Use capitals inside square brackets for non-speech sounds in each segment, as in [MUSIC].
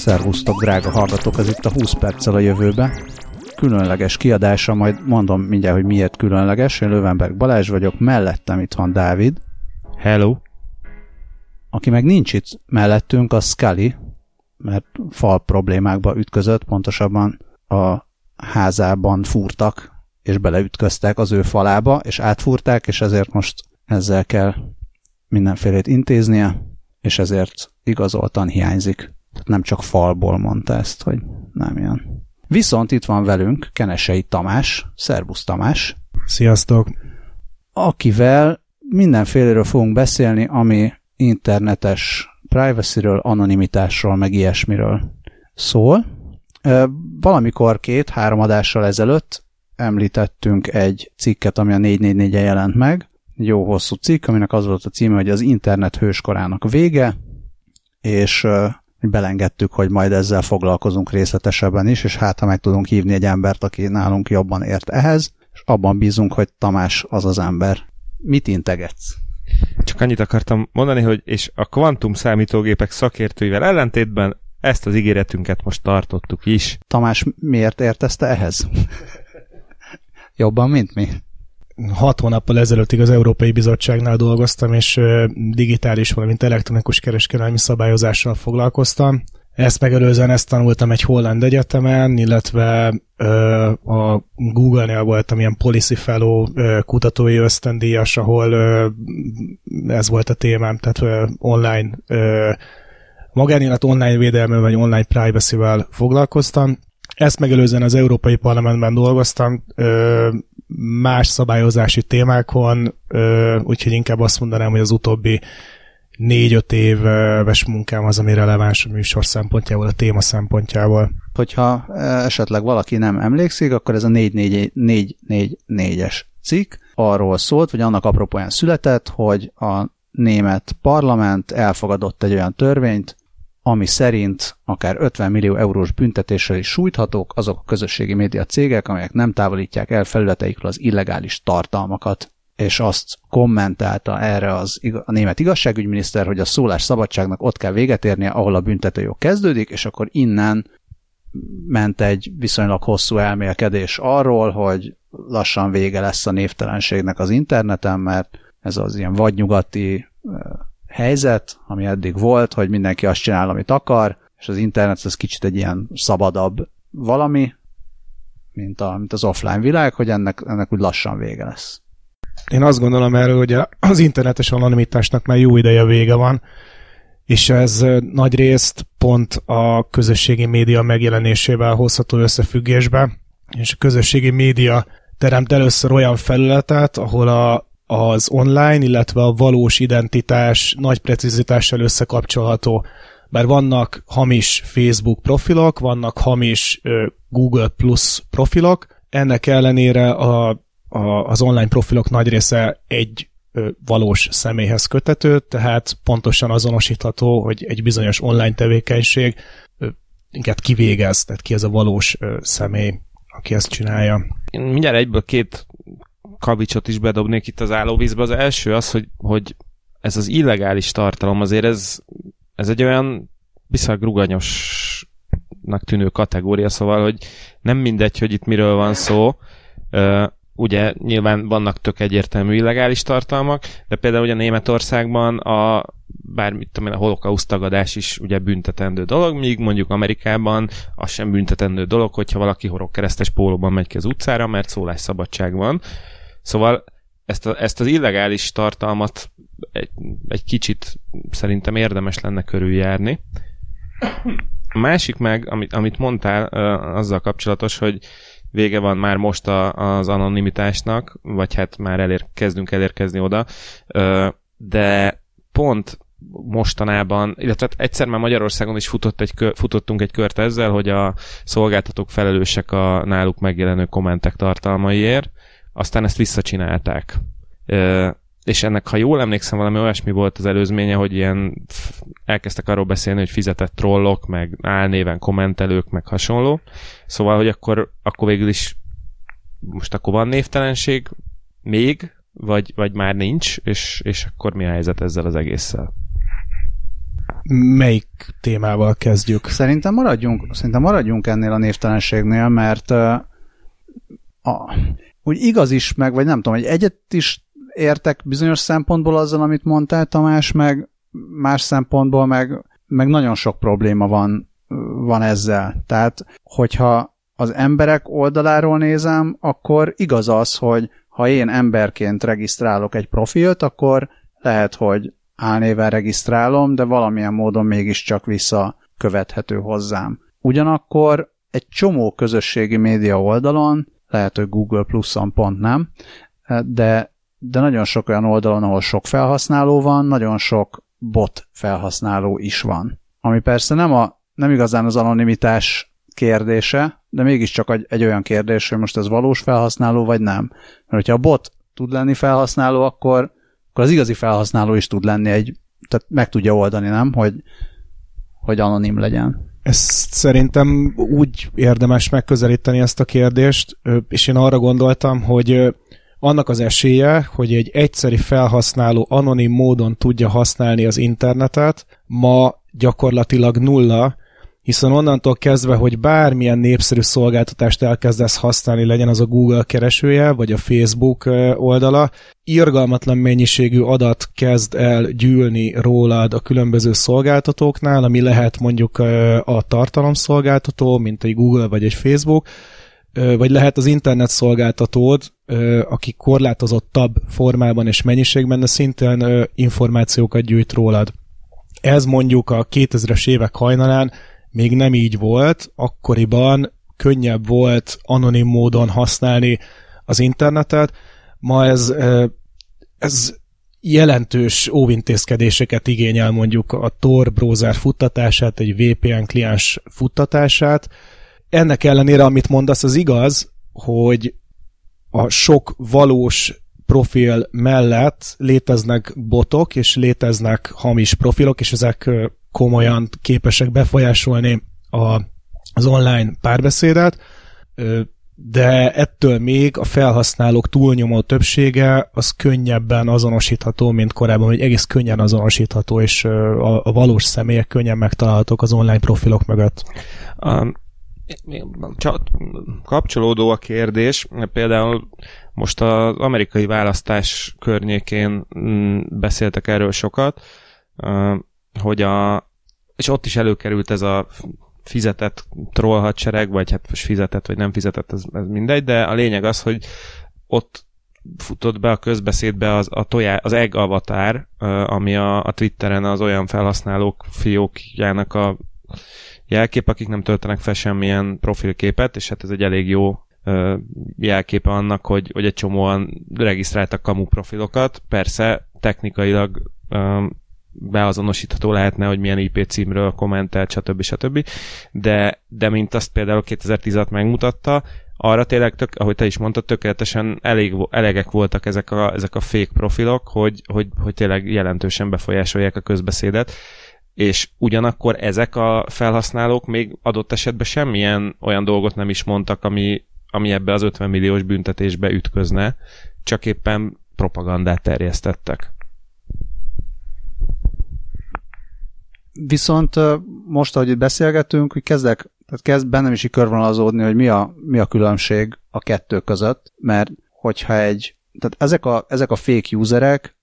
Szervusztok, drága hallgatók, ez itt a 20 perccel a jövőbe. Különleges kiadása, majd mondom mindjárt, hogy miért különleges. Én Lövenberg Balázs vagyok, mellettem itt van Dávid. Hello. Aki meg nincs itt mellettünk, a Scully, mert fal problémákba ütközött, pontosabban a házában fúrtak, és beleütköztek az ő falába, és átfúrták, és ezért most ezzel kell mindenfélét intéznie, és ezért igazoltan hiányzik. Tehát nem csak falból mondta ezt, hogy nem jön. Viszont itt van velünk Kenesei Tamás. Szerbusz Tamás. Sziasztok! Akivel mindenféléről fogunk beszélni, ami internetes privacyről, anonimitásról, meg ilyesmiről szól. Valamikor két-három adással ezelőtt említettünk egy cikket, ami a 444-en jelent meg, egy jó hosszú cikk, aminek az volt a címe, hogy az internet hőskorának vége, és belengedtük, hogy majd ezzel foglalkozunk részletesebben is, és hát ha meg tudunk hívni egy embert, aki nálunk jobban ért ehhez, és abban bízunk, hogy Tamás az az ember. Mit integetsz? Csak annyit akartam mondani, hogy és a kvantum számítógépek szakértőivel ellentétben ezt az ígéretünket most tartottuk is. Tamás miért értezte ehhez? Jobban, mint mi? Hat hónappal ezelőttig az Európai Bizottságnál dolgoztam, és digitális, valamint elektronikus kereskedelmi szabályozással foglalkoztam. Ezt megelőzően ezt tanultam egy holland egyetemen, illetve ö, a Google-nél voltam ilyen Policy Fellow ö, kutatói ösztöndíjas, ahol ö, ez volt a témám, tehát ö, online ö, magánélet online védelme vagy online privacy-vel foglalkoztam. Ezt megelőzően az Európai Parlamentben dolgoztam, ö, más szabályozási témákon, úgyhogy inkább azt mondanám, hogy az utóbbi négy-öt éves munkám az, ami releváns a műsor szempontjából, a téma szempontjából. Hogyha esetleg valaki nem emlékszik, akkor ez a 444-es cikk arról szólt, vagy annak apropóján született, hogy a német parlament elfogadott egy olyan törvényt, ami szerint akár 50 millió eurós büntetéssel is sújthatók azok a közösségi média cégek, amelyek nem távolítják el felületeikről az illegális tartalmakat. És azt kommentálta erre az, a német igazságügyminiszter, hogy a szólás szabadságnak ott kell véget érnie, ahol a büntetőjog kezdődik, és akkor innen ment egy viszonylag hosszú elmélkedés arról, hogy lassan vége lesz a névtelenségnek az interneten, mert ez az ilyen vadnyugati helyzet, ami eddig volt, hogy mindenki azt csinál, amit akar, és az internet az kicsit egy ilyen szabadabb valami, mint, a, mint az offline világ, hogy ennek, ennek úgy lassan vége lesz. Én azt gondolom erről, hogy az internetes anonimitásnak már jó ideje vége van, és ez nagy részt pont a közösségi média megjelenésével hozható összefüggésbe, és a közösségi média teremt először olyan felületet, ahol a az online, illetve a valós identitás nagy precizitással összekapcsolható. Bár vannak hamis Facebook profilok, vannak hamis Google Plus profilok, ennek ellenére a, a, az online profilok nagy része egy valós személyhez kötető, tehát pontosan azonosítható, hogy egy bizonyos online tevékenység inkább kivégez, tehát ki ez a valós személy, aki ezt csinálja. Én mindjárt egyből két kavicsot is bedobnék itt az állóvízbe. Az első az, hogy, hogy ez az illegális tartalom, azért ez, ez egy olyan viszont ruganyosnak tűnő kategória, szóval, hogy nem mindegy, hogy itt miről van szó. Ugye nyilván vannak tök egyértelmű illegális tartalmak, de például ugye Németországban a bár mit tudom én, a holokauszt tagadás is ugye büntetendő dolog, míg mondjuk Amerikában az sem büntetendő dolog, hogyha valaki horogkeresztes pólóban megy ki az utcára, mert szólásszabadság van. Szóval ezt, a, ezt az illegális tartalmat egy, egy kicsit szerintem érdemes lenne körüljárni. A másik meg, amit, amit mondtál, azzal kapcsolatos, hogy vége van már most a, az anonimitásnak, vagy hát már elér, kezdünk elérkezni oda, de pont mostanában, illetve hát egyszer már Magyarországon is futott egy futottunk egy kört ezzel, hogy a szolgáltatók felelősek a náluk megjelenő kommentek tartalmaiért, aztán ezt visszacsinálták. És ennek, ha jól emlékszem, valami olyasmi volt az előzménye, hogy ilyen elkezdtek arról beszélni, hogy fizetett trollok, meg álnéven kommentelők, meg hasonló. Szóval, hogy akkor, akkor végül is most akkor van névtelenség még, vagy, vagy már nincs, és, és akkor mi a helyzet ezzel az egésszel? Melyik témával kezdjük? Szerintem maradjunk, szerintem maradjunk ennél a névtelenségnél, mert uh, a, úgy igaz is meg, vagy nem tudom, hogy egyet is értek bizonyos szempontból azzal, amit mondtál, Tamás, meg más szempontból meg, meg nagyon sok probléma van, van ezzel. Tehát, hogyha az emberek oldaláról nézem, akkor igaz az, hogy ha én emberként regisztrálok egy profilt, akkor lehet, hogy álnéven regisztrálom, de valamilyen módon mégiscsak visszakövethető hozzám. Ugyanakkor egy csomó közösségi média oldalon, lehet, hogy Google Plus-on pont nem, de, de nagyon sok olyan oldalon, ahol sok felhasználó van, nagyon sok bot felhasználó is van. Ami persze nem, a, nem igazán az anonimitás kérdése, de mégiscsak egy, egy olyan kérdés, hogy most ez valós felhasználó, vagy nem. Mert hogyha a bot tud lenni felhasználó, akkor, akkor az igazi felhasználó is tud lenni egy, tehát meg tudja oldani, nem, hogy, hogy anonim legyen. Ezt szerintem úgy érdemes megközelíteni ezt a kérdést, és én arra gondoltam, hogy annak az esélye, hogy egy egyszeri felhasználó anonim módon tudja használni az internetet, ma gyakorlatilag nulla, hiszen onnantól kezdve, hogy bármilyen népszerű szolgáltatást elkezdesz használni, legyen az a Google keresője, vagy a Facebook oldala, irgalmatlan mennyiségű adat kezd el gyűlni rólad a különböző szolgáltatóknál, ami lehet mondjuk a tartalomszolgáltató, mint egy Google vagy egy Facebook, vagy lehet az internet szolgáltatód, aki korlátozottabb formában és mennyiségben, de szintén információkat gyűjt rólad. Ez mondjuk a 2000-es évek hajnalán még nem így volt, akkoriban könnyebb volt anonim módon használni az internetet, ma ez, ez jelentős óvintézkedéseket igényel mondjuk a Tor browser futtatását, egy VPN kliens futtatását, ennek ellenére, amit mondasz, az igaz, hogy a sok valós profil mellett léteznek botok, és léteznek hamis profilok, és ezek komolyan képesek befolyásolni a, az online párbeszédet, de ettől még a felhasználók túlnyomó többsége az könnyebben azonosítható, mint korábban, hogy egész könnyen azonosítható, és a, a valós személyek könnyen megtalálhatók az online profilok mögött. Um, kapcsolódó a kérdés, például most az amerikai választás környékén mm, beszéltek erről sokat, hogy a, és ott is előkerült ez a fizetett troll hadsereg, vagy hát most fizetett, vagy nem fizetett, ez, ez mindegy, de a lényeg az, hogy ott futott be a közbeszédbe az, a tojá, az egg avatár, ami a, a Twitteren az olyan felhasználók fiókjának a jelkép, akik nem töltenek fel semmilyen profilképet, és hát ez egy elég jó jelképe annak, hogy, hogy egy csomóan regisztráltak kamu profilokat. Persze technikailag beazonosítható lehetne, hogy milyen IP címről kommentelt, stb. stb. De, de mint azt például 2016 megmutatta, arra tényleg, tök, ahogy te is mondtad, tökéletesen elég, elegek voltak ezek a, ezek a fake profilok, hogy, hogy, hogy tényleg jelentősen befolyásolják a közbeszédet és ugyanakkor ezek a felhasználók még adott esetben semmilyen olyan dolgot nem is mondtak, ami, ami ebbe az 50 milliós büntetésbe ütközne, csak éppen propagandát terjesztettek. Viszont most, ahogy itt beszélgetünk, hogy kezdek, tehát kezd bennem is körvonalazódni, hogy mi a, mi a különbség a kettő között, mert hogyha egy, tehát ezek a, ezek a fake userek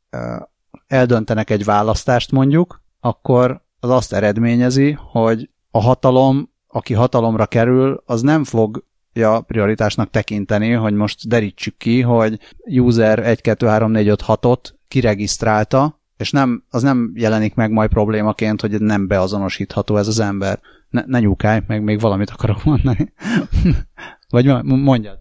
eldöntenek egy választást mondjuk, akkor az azt eredményezi, hogy a hatalom, aki hatalomra kerül, az nem fogja prioritásnak tekinteni, hogy most derítsük ki, hogy user 1, 2, 3, 4, 5, 6-ot kiregisztrálta, és nem, az nem jelenik meg majd problémaként, hogy nem beazonosítható ez az ember. Ne, ne nyúkálj, meg még valamit akarok mondani. [LAUGHS] Vagy mondjad.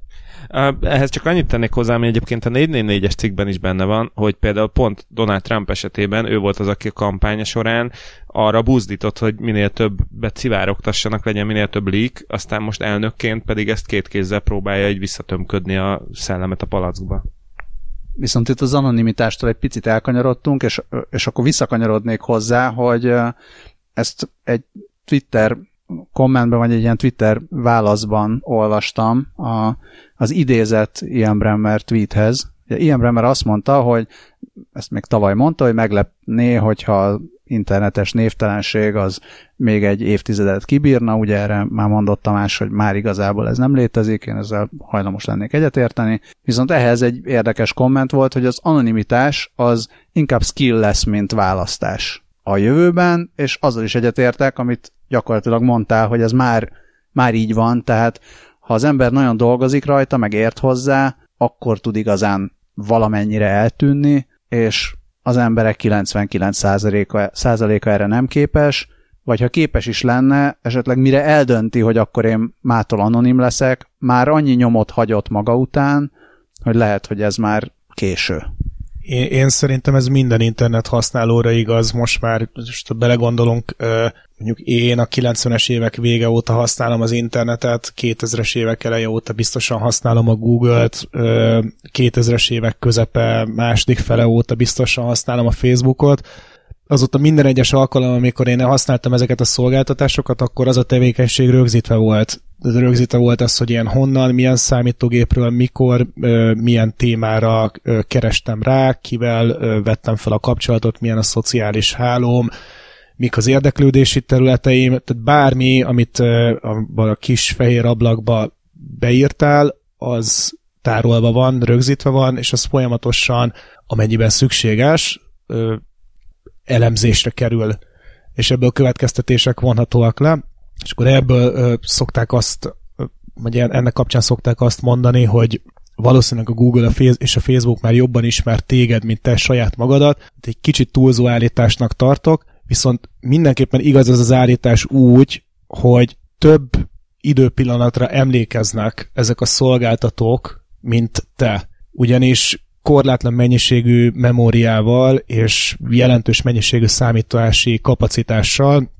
Ehhez csak annyit tennék hozzá, hogy egyébként a 444-es cikkben is benne van, hogy például pont Donald Trump esetében ő volt az, aki a kampánya során arra buzdított, hogy minél több becivárogtassanak, legyen minél több leak, aztán most elnökként pedig ezt két kézzel próbálja egy visszatömködni a szellemet a palackba. Viszont itt az anonimitástól egy picit elkanyarodtunk, és, és akkor visszakanyarodnék hozzá, hogy ezt egy Twitter kommentben, vagy egy ilyen Twitter válaszban olvastam a, az idézett Ian Bremmer tweethez. Ian Bremmer azt mondta, hogy ezt még tavaly mondta, hogy meglepné, hogyha internetes névtelenség az még egy évtizedet kibírna, ugye erre már mondott Tamás, hogy már igazából ez nem létezik, én ezzel hajlamos lennék egyetérteni. Viszont ehhez egy érdekes komment volt, hogy az anonimitás az inkább skill lesz, mint választás a jövőben, és azzal is egyetértek, amit gyakorlatilag mondtál, hogy ez már, már így van, tehát ha az ember nagyon dolgozik rajta, meg ért hozzá, akkor tud igazán valamennyire eltűnni, és az emberek 99%-a százaléka erre nem képes, vagy ha képes is lenne, esetleg mire eldönti, hogy akkor én mától anonim leszek, már annyi nyomot hagyott maga után, hogy lehet, hogy ez már késő. Én, én szerintem ez minden internet használóra igaz, most már, most belegondolunk, mondjuk én a 90-es évek vége óta használom az internetet, 2000-es évek eleje óta biztosan használom a Google-t, 2000-es évek közepe második fele óta biztosan használom a Facebookot, azóta minden egyes alkalom, amikor én használtam ezeket a szolgáltatásokat, akkor az a tevékenység rögzítve volt. Rögzítve volt az, hogy ilyen honnan, milyen számítógépről, mikor, milyen témára kerestem rá, kivel vettem fel a kapcsolatot, milyen a szociális hálóm, mik az érdeklődési területeim, tehát bármi, amit a, a kis fehér ablakba beírtál, az tárolva van, rögzítve van, és az folyamatosan, amennyiben szükséges, elemzésre kerül, és ebből következtetések vonhatóak le, és akkor ebből ö, szokták azt, vagy ennek kapcsán szokták azt mondani, hogy valószínűleg a Google és a Facebook már jobban ismer téged, mint te saját magadat, egy kicsit túlzó állításnak tartok, viszont mindenképpen igaz az az állítás úgy, hogy több időpillanatra emlékeznek ezek a szolgáltatók, mint te. Ugyanis korlátlan mennyiségű memóriával és jelentős mennyiségű számítási kapacitással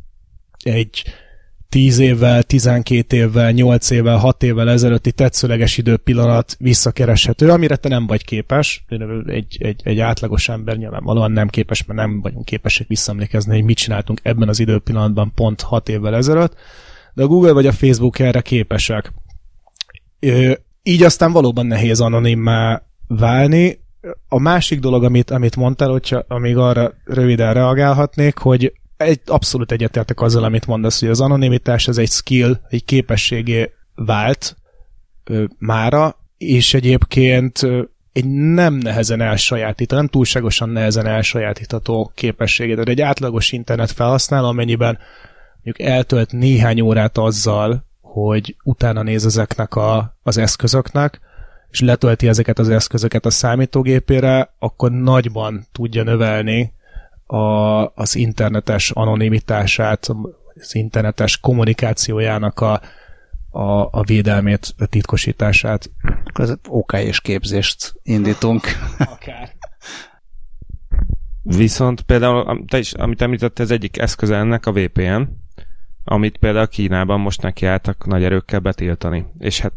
egy 10 évvel, 12 évvel, 8 évvel, 6 évvel ezelőtti tetszőleges időpillanat visszakereshető, amire te nem vagy képes. Egy, egy, egy átlagos ember nyilvánvalóan nem képes, mert nem vagyunk képesek visszaemlékezni, hogy mit csináltunk ebben az időpillanatban pont 6 évvel ezelőtt, de a Google vagy a Facebook erre képesek. Így aztán valóban nehéz anonimmá válni. A másik dolog, amit, amit mondtál, hogyha amíg arra röviden reagálhatnék, hogy egy, abszolút egyetértek azzal, amit mondasz, hogy az anonimitás ez egy skill, egy képességé vált ö, mára, és egyébként ö, egy nem nehezen elsajátítható, nem túlságosan nehezen elsajátítható képességé. Tehát egy átlagos internet felhasználó, amennyiben mondjuk eltölt néhány órát azzal, hogy utána néz ezeknek a, az eszközöknek, és letölti ezeket az eszközöket a számítógépére, akkor nagyban tudja növelni a, az internetes anonimitását, az internetes kommunikációjának a, a, a védelmét, a titkosítását. Az OK és képzést indítunk. [LAUGHS] Akár. Viszont például, te is, amit említett, ez egyik eszköz ennek a VPN, amit például Kínában most nekiálltak nagy erőkkel betiltani. És hát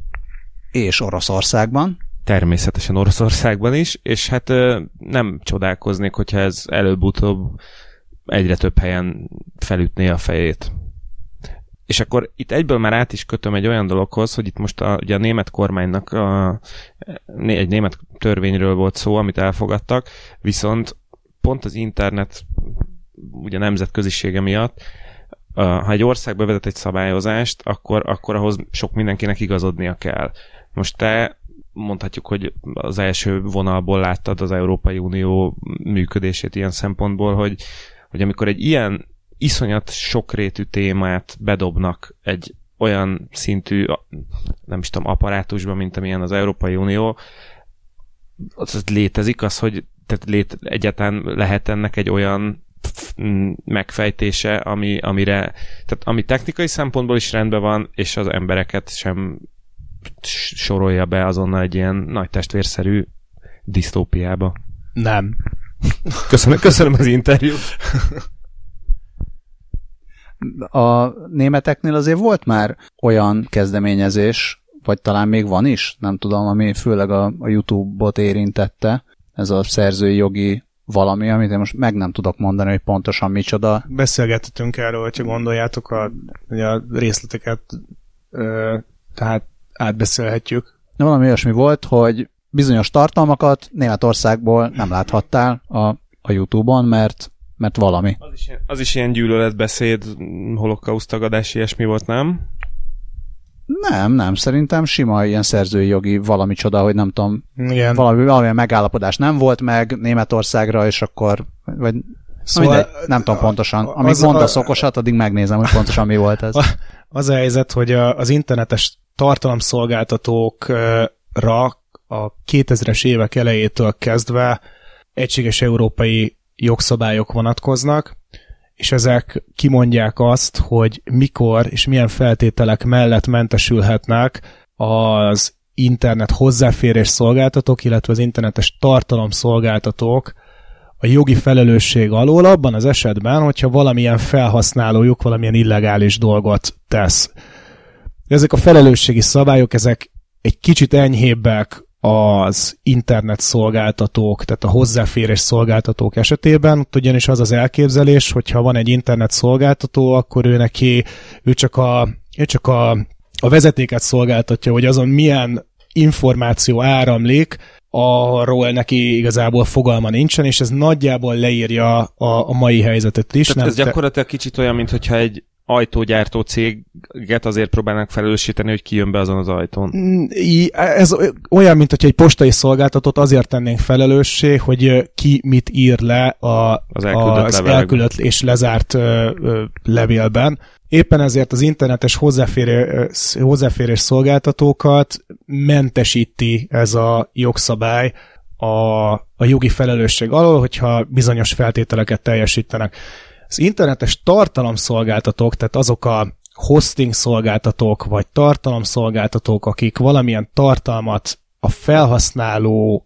és Oroszországban. Természetesen Oroszországban is, és hát nem csodálkoznék, hogyha ez előbb-utóbb egyre több helyen felütné a fejét. És akkor itt egyből már át is kötöm egy olyan dologhoz, hogy itt most a, ugye a német kormánynak a, egy német törvényről volt szó, amit elfogadtak, viszont pont az internet ugye nemzetközisége miatt, ha egy ország bevezet egy szabályozást, akkor, akkor ahhoz sok mindenkinek igazodnia kell. Most te mondhatjuk, hogy az első vonalból láttad az Európai Unió működését ilyen szempontból, hogy, hogy amikor egy ilyen iszonyat sokrétű témát bedobnak egy olyan szintű, nem is tudom, apparátusba, mint amilyen az Európai Unió, az létezik az, hogy tehát lét, egyáltalán lehet ennek egy olyan megfejtése, ami, amire, tehát ami technikai szempontból is rendben van, és az embereket sem sorolja be azonnal egy ilyen nagy testvérszerű disztópiába. Nem. Köszönöm, köszönöm az interjút. A németeknél azért volt már olyan kezdeményezés, vagy talán még van is, nem tudom, ami főleg a, a YouTube-ot érintette, ez a szerzői jogi valami, amit én most meg nem tudok mondani, hogy pontosan micsoda. Beszélgethetünk erről, hogyha gondoljátok a, a részleteket, ö, tehát átbeszélhetjük. De valami olyasmi volt, hogy bizonyos tartalmakat Németországból nem láthattál a, a YouTube-on, mert mert valami. Az is, ilyen, az is ilyen gyűlöletbeszéd, holokauszt tagadás, ilyesmi volt, nem? Nem, nem, szerintem sima ilyen szerzői jogi valami csoda, hogy nem tudom, Igen. valami, valamilyen megállapodás nem volt meg Németországra, és akkor, vagy szóval, mindegy, nem tudom pontosan. Amíg az, mondasz okosat, addig megnézem, hogy pontosan mi volt ez. [LAUGHS] Az a helyzet, hogy az internetes tartalomszolgáltatókra a 2000-es évek elejétől kezdve egységes európai jogszabályok vonatkoznak, és ezek kimondják azt, hogy mikor és milyen feltételek mellett mentesülhetnek az internet hozzáférés szolgáltatók, illetve az internetes tartalomszolgáltatók a jogi felelősség alól abban az esetben, hogyha valamilyen felhasználójuk valamilyen illegális dolgot tesz. Ezek a felelősségi szabályok, ezek egy kicsit enyhébbek az internet szolgáltatók, tehát a hozzáférés szolgáltatók esetében, ugyanis az az elképzelés, hogyha van egy internet szolgáltató, akkor ő neki, ő csak a, ő csak a, a vezetéket szolgáltatja, hogy azon milyen információ áramlik, arról neki igazából fogalma nincsen, és ez nagyjából leírja a, a mai helyzetet is. Tehát nem ez gyakorlatilag kicsit olyan, mintha egy ajtógyártó céget azért próbálnak felelősíteni, hogy kijön be azon az ajtón. Mm, ez olyan, mint hogy egy postai szolgáltatót azért tennénk felelőssé, hogy ki mit ír le a, az elküldött, az elküldött és lezárt ö, ö, levélben. Éppen ezért az internetes hozzáférés, hozzáférés szolgáltatókat mentesíti ez a jogszabály a, a jogi felelősség alól, hogyha bizonyos feltételeket teljesítenek. Az internetes tartalomszolgáltatók, tehát azok a hosting szolgáltatók, vagy tartalomszolgáltatók, akik valamilyen tartalmat a felhasználó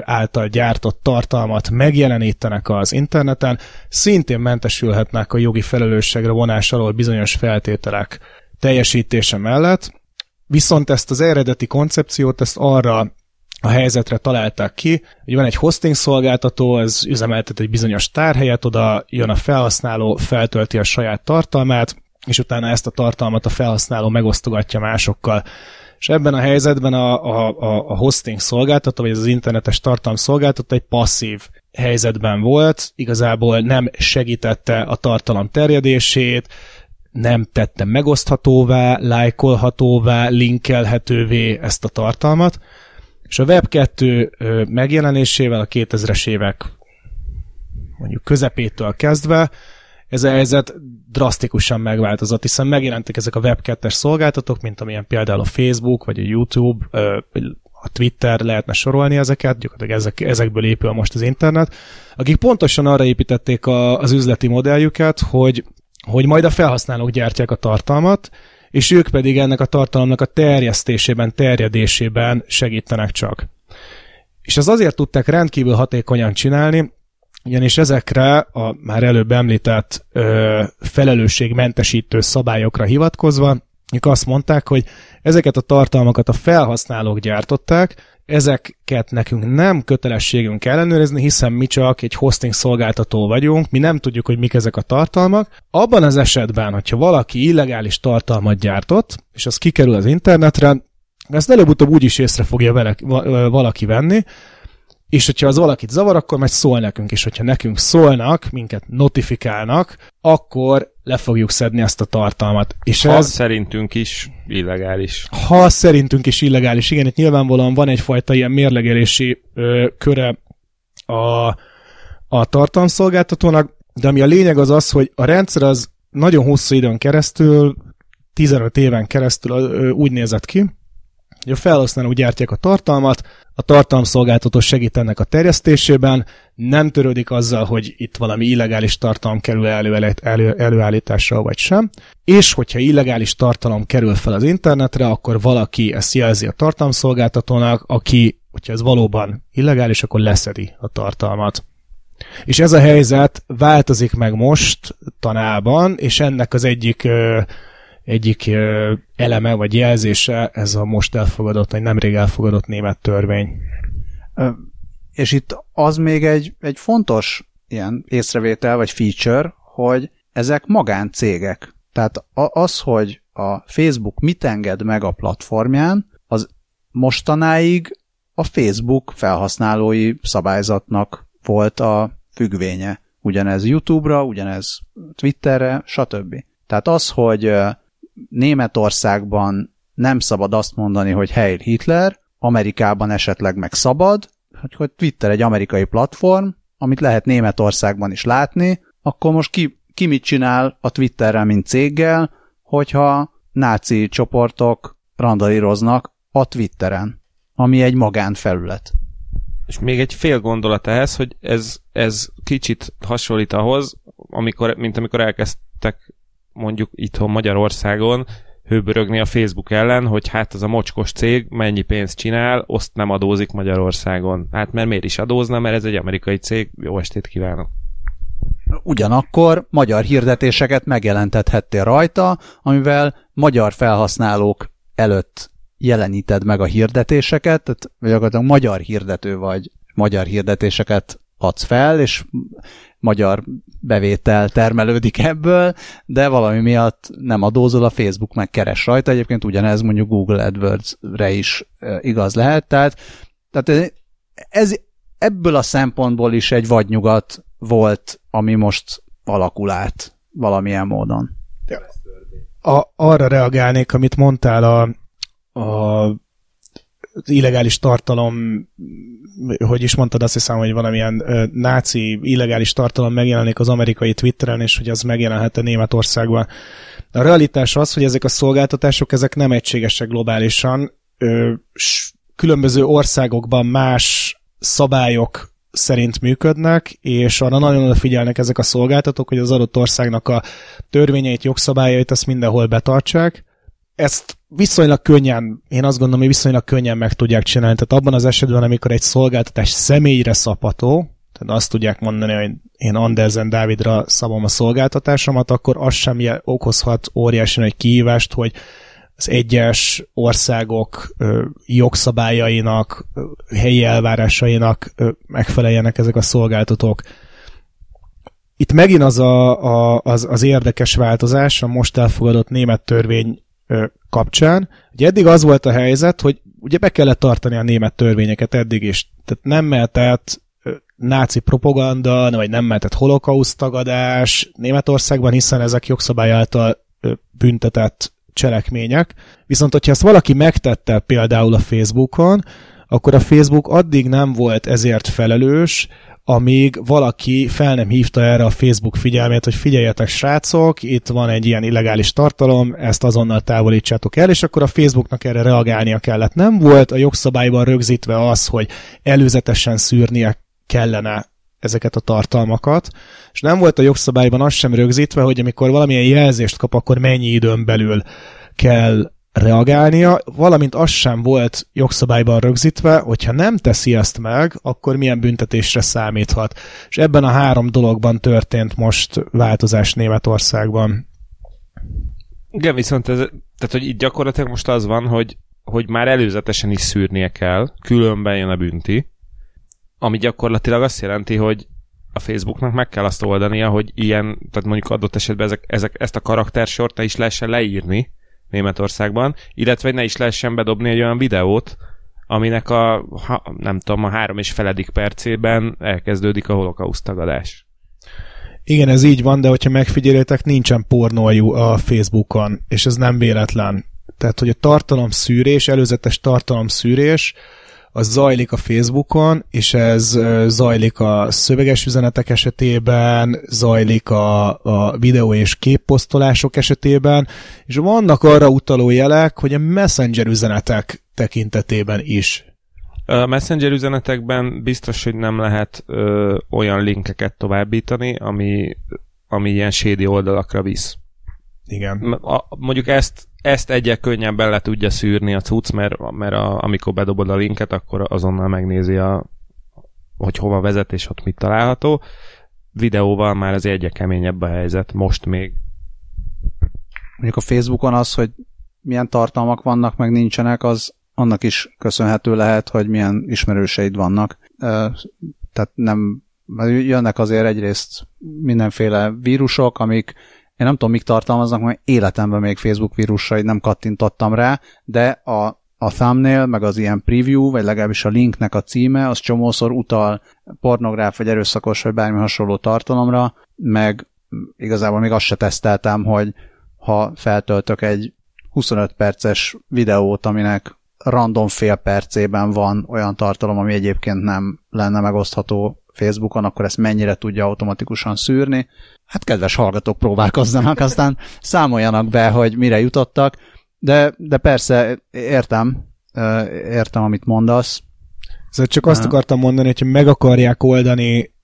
által gyártott tartalmat megjelenítenek az interneten, szintén mentesülhetnek a jogi felelősségre vonás alól bizonyos feltételek teljesítése mellett, viszont ezt az eredeti koncepciót, ezt arra a helyzetre találták ki, hogy van egy hosting szolgáltató, ez üzemeltet egy bizonyos tárhelyet, oda jön a felhasználó, feltölti a saját tartalmát, és utána ezt a tartalmat a felhasználó megosztogatja másokkal. És ebben a helyzetben a, a, a hosting szolgáltató, vagy az internetes tartalom szolgáltató egy passzív helyzetben volt, igazából nem segítette a tartalom terjedését, nem tette megoszthatóvá, lájkolhatóvá, linkelhetővé ezt a tartalmat, és a Web2 megjelenésével a 2000-es évek mondjuk közepétől kezdve ez a helyzet drasztikusan megváltozott, hiszen megjelentek ezek a Web2-es szolgáltatók, mint amilyen például a Facebook, vagy a YouTube, a Twitter, lehetne sorolni ezeket, gyakorlatilag ezek, ezekből épül most az internet, akik pontosan arra építették az üzleti modelljüket, hogy, hogy majd a felhasználók gyártják a tartalmat, és ők pedig ennek a tartalomnak a terjesztésében, terjedésében segítenek csak. És ez azért tudták rendkívül hatékonyan csinálni, ugyanis ezekre a már előbb említett ö, felelősségmentesítő szabályokra hivatkozva, ők azt mondták, hogy ezeket a tartalmakat a felhasználók gyártották, ezeket nekünk nem kötelességünk ellenőrizni, hiszen mi csak egy hosting szolgáltató vagyunk, mi nem tudjuk, hogy mik ezek a tartalmak. Abban az esetben, hogyha valaki illegális tartalmat gyártott, és az kikerül az internetre, ezt előbb-utóbb úgy is észre fogja vele, valaki venni, és hogyha az valakit zavar, akkor majd szól nekünk, és hogyha nekünk szólnak, minket notifikálnak, akkor le fogjuk szedni ezt a tartalmat. És ha ez, szerintünk is illegális. Ha szerintünk is illegális, igen, itt nyilvánvalóan van egyfajta ilyen mérlegelési ö, köre a, a tartalmszolgáltatónak, de ami a lényeg az az, hogy a rendszer az nagyon hosszú időn keresztül, 15 éven keresztül úgy nézett ki, hogy a felhasználók gyártják a tartalmat, a tartalomszolgáltató segít ennek a terjesztésében, nem törődik azzal, hogy itt valami illegális tartalom kerül elő, elő, előállításra vagy sem, és hogyha illegális tartalom kerül fel az internetre, akkor valaki ezt jelzi a tartalomszolgáltatónak, aki, hogyha ez valóban illegális, akkor leszedi a tartalmat. És ez a helyzet változik meg most tanában, és ennek az egyik egyik eleme vagy jelzése ez a most elfogadott, vagy nemrég elfogadott német törvény. És itt az még egy, egy fontos ilyen észrevétel vagy feature, hogy ezek magáncégek. Tehát az, hogy a Facebook mit enged meg a platformján, az mostanáig a Facebook felhasználói szabályzatnak volt a függvénye. ugyanez YouTube-ra, ugyanez Twitterre, stb. Tehát az, hogy Németországban nem szabad azt mondani, hogy Heil Hitler, Amerikában esetleg meg szabad, hogy Twitter egy amerikai platform, amit lehet Németországban is látni, akkor most ki, ki mit csinál a Twitterrel, mint céggel, hogyha náci csoportok randalíroznak a Twitteren, ami egy magánfelület. És még egy fél gondolat ehhez, hogy ez, ez kicsit hasonlít ahhoz, amikor, mint amikor elkezdtek mondjuk itthon Magyarországon hőbörögni a Facebook ellen, hogy hát az a mocskos cég mennyi pénzt csinál, azt nem adózik Magyarországon. Hát mert miért is adózna, mert ez egy amerikai cég. Jó estét kívánok! Ugyanakkor magyar hirdetéseket megjelentethettél rajta, amivel magyar felhasználók előtt jeleníted meg a hirdetéseket, tehát gyakorlatilag magyar hirdető vagy, magyar hirdetéseket adsz fel, és magyar bevétel termelődik ebből, de valami miatt nem adózol, a Facebook meg keres rajta. Egyébként ugyanez mondjuk Google AdWords-re is igaz lehet. Tehát, tehát ez ebből a szempontból is egy vadnyugat volt, ami most alakul át valamilyen módon. A, arra reagálnék, amit mondtál a, a illegális tartalom, hogy is mondtad, azt hiszem, hogy valamilyen ö, náci illegális tartalom megjelenik az amerikai Twitteren, és hogy az megjelenhet a Németországban. A realitás az, hogy ezek a szolgáltatások, ezek nem egységesek globálisan, ö, különböző országokban más szabályok szerint működnek, és arra nagyon odafigyelnek ezek a szolgáltatók, hogy az adott országnak a törvényeit, jogszabályait azt mindenhol betartsák, ezt viszonylag könnyen, én azt gondolom, hogy viszonylag könnyen meg tudják csinálni. Tehát abban az esetben, amikor egy szolgáltatás személyre szapató, tehát azt tudják mondani, hogy én Andersen Dávidra szabom a szolgáltatásomat, akkor az sem okozhat óriási nagy kihívást, hogy az egyes országok jogszabályainak, helyi elvárásainak megfeleljenek ezek a szolgáltatók. Itt megint az, a, a, az, az érdekes változás a most elfogadott német törvény kapcsán. Ugye eddig az volt a helyzet, hogy ugye be kellett tartani a német törvényeket eddig is. Tehát nem mehetett náci propaganda, vagy nem mehetett holokauszt tagadás Németországban, hiszen ezek jogszabály által büntetett cselekmények. Viszont, hogyha ezt valaki megtette például a Facebookon, akkor a Facebook addig nem volt ezért felelős, amíg valaki fel nem hívta erre a Facebook figyelmét, hogy figyeljetek srácok, itt van egy ilyen illegális tartalom, ezt azonnal távolítsátok el, és akkor a Facebooknak erre reagálnia kellett. Nem volt a jogszabályban rögzítve az, hogy előzetesen szűrnie kellene ezeket a tartalmakat, és nem volt a jogszabályban az sem rögzítve, hogy amikor valamilyen jelzést kap, akkor mennyi időn belül kell reagálnia, valamint az sem volt jogszabályban rögzítve, hogyha nem teszi ezt meg, akkor milyen büntetésre számíthat. És ebben a három dologban történt most változás Németországban. Igen, viszont ez, tehát, hogy itt gyakorlatilag most az van, hogy, hogy már előzetesen is szűrnie kell, különben jön a bünti, ami gyakorlatilag azt jelenti, hogy a Facebooknak meg kell azt oldania, hogy ilyen, tehát mondjuk adott esetben ezek, ezek, ezt a karaktersort is lehessen leírni, Németországban, illetve ne is lehessen bedobni egy olyan videót, aminek a, ha, nem tudom, a három és feledik percében elkezdődik a holokauszt tagadás. Igen, ez így van, de hogyha megfigyeljétek, nincsen pornójú a Facebookon, és ez nem véletlen. Tehát, hogy a tartalomszűrés, előzetes tartalomszűrés, az zajlik a Facebookon, és ez zajlik a szöveges üzenetek esetében, zajlik a, a videó és képposztolások esetében, és vannak arra utaló jelek, hogy a messenger üzenetek tekintetében is. A messenger üzenetekben biztos, hogy nem lehet ö, olyan linkeket továbbítani, ami, ami ilyen sédi oldalakra visz. Igen. A, mondjuk ezt ezt egyek könnyebben le tudja szűrni a cucc, mert, mert a, amikor bedobod a linket, akkor azonnal megnézi, a, hogy hova vezet és ott mit található. Videóval már az egyre keményebb a helyzet, most még. Mondjuk a Facebookon az, hogy milyen tartalmak vannak, meg nincsenek, az annak is köszönhető lehet, hogy milyen ismerőseid vannak. Tehát nem, jönnek azért egyrészt mindenféle vírusok, amik én nem tudom, mik tartalmaznak, mert életemben még Facebook vírusai nem kattintottam rá, de a, a thumbnail, meg az ilyen preview, vagy legalábbis a linknek a címe, az csomószor utal pornográf, vagy erőszakos, vagy bármi hasonló tartalomra, meg igazából még azt se teszteltem, hogy ha feltöltök egy 25 perces videót, aminek random fél percében van olyan tartalom, ami egyébként nem lenne megosztható Facebookon, akkor ezt mennyire tudja automatikusan szűrni. Hát kedves hallgatók próbálkozzanak, aztán számoljanak be, hogy mire jutottak, de, de persze értem, értem, amit mondasz. Szóval csak azt akartam mondani, hogy meg akarják oldani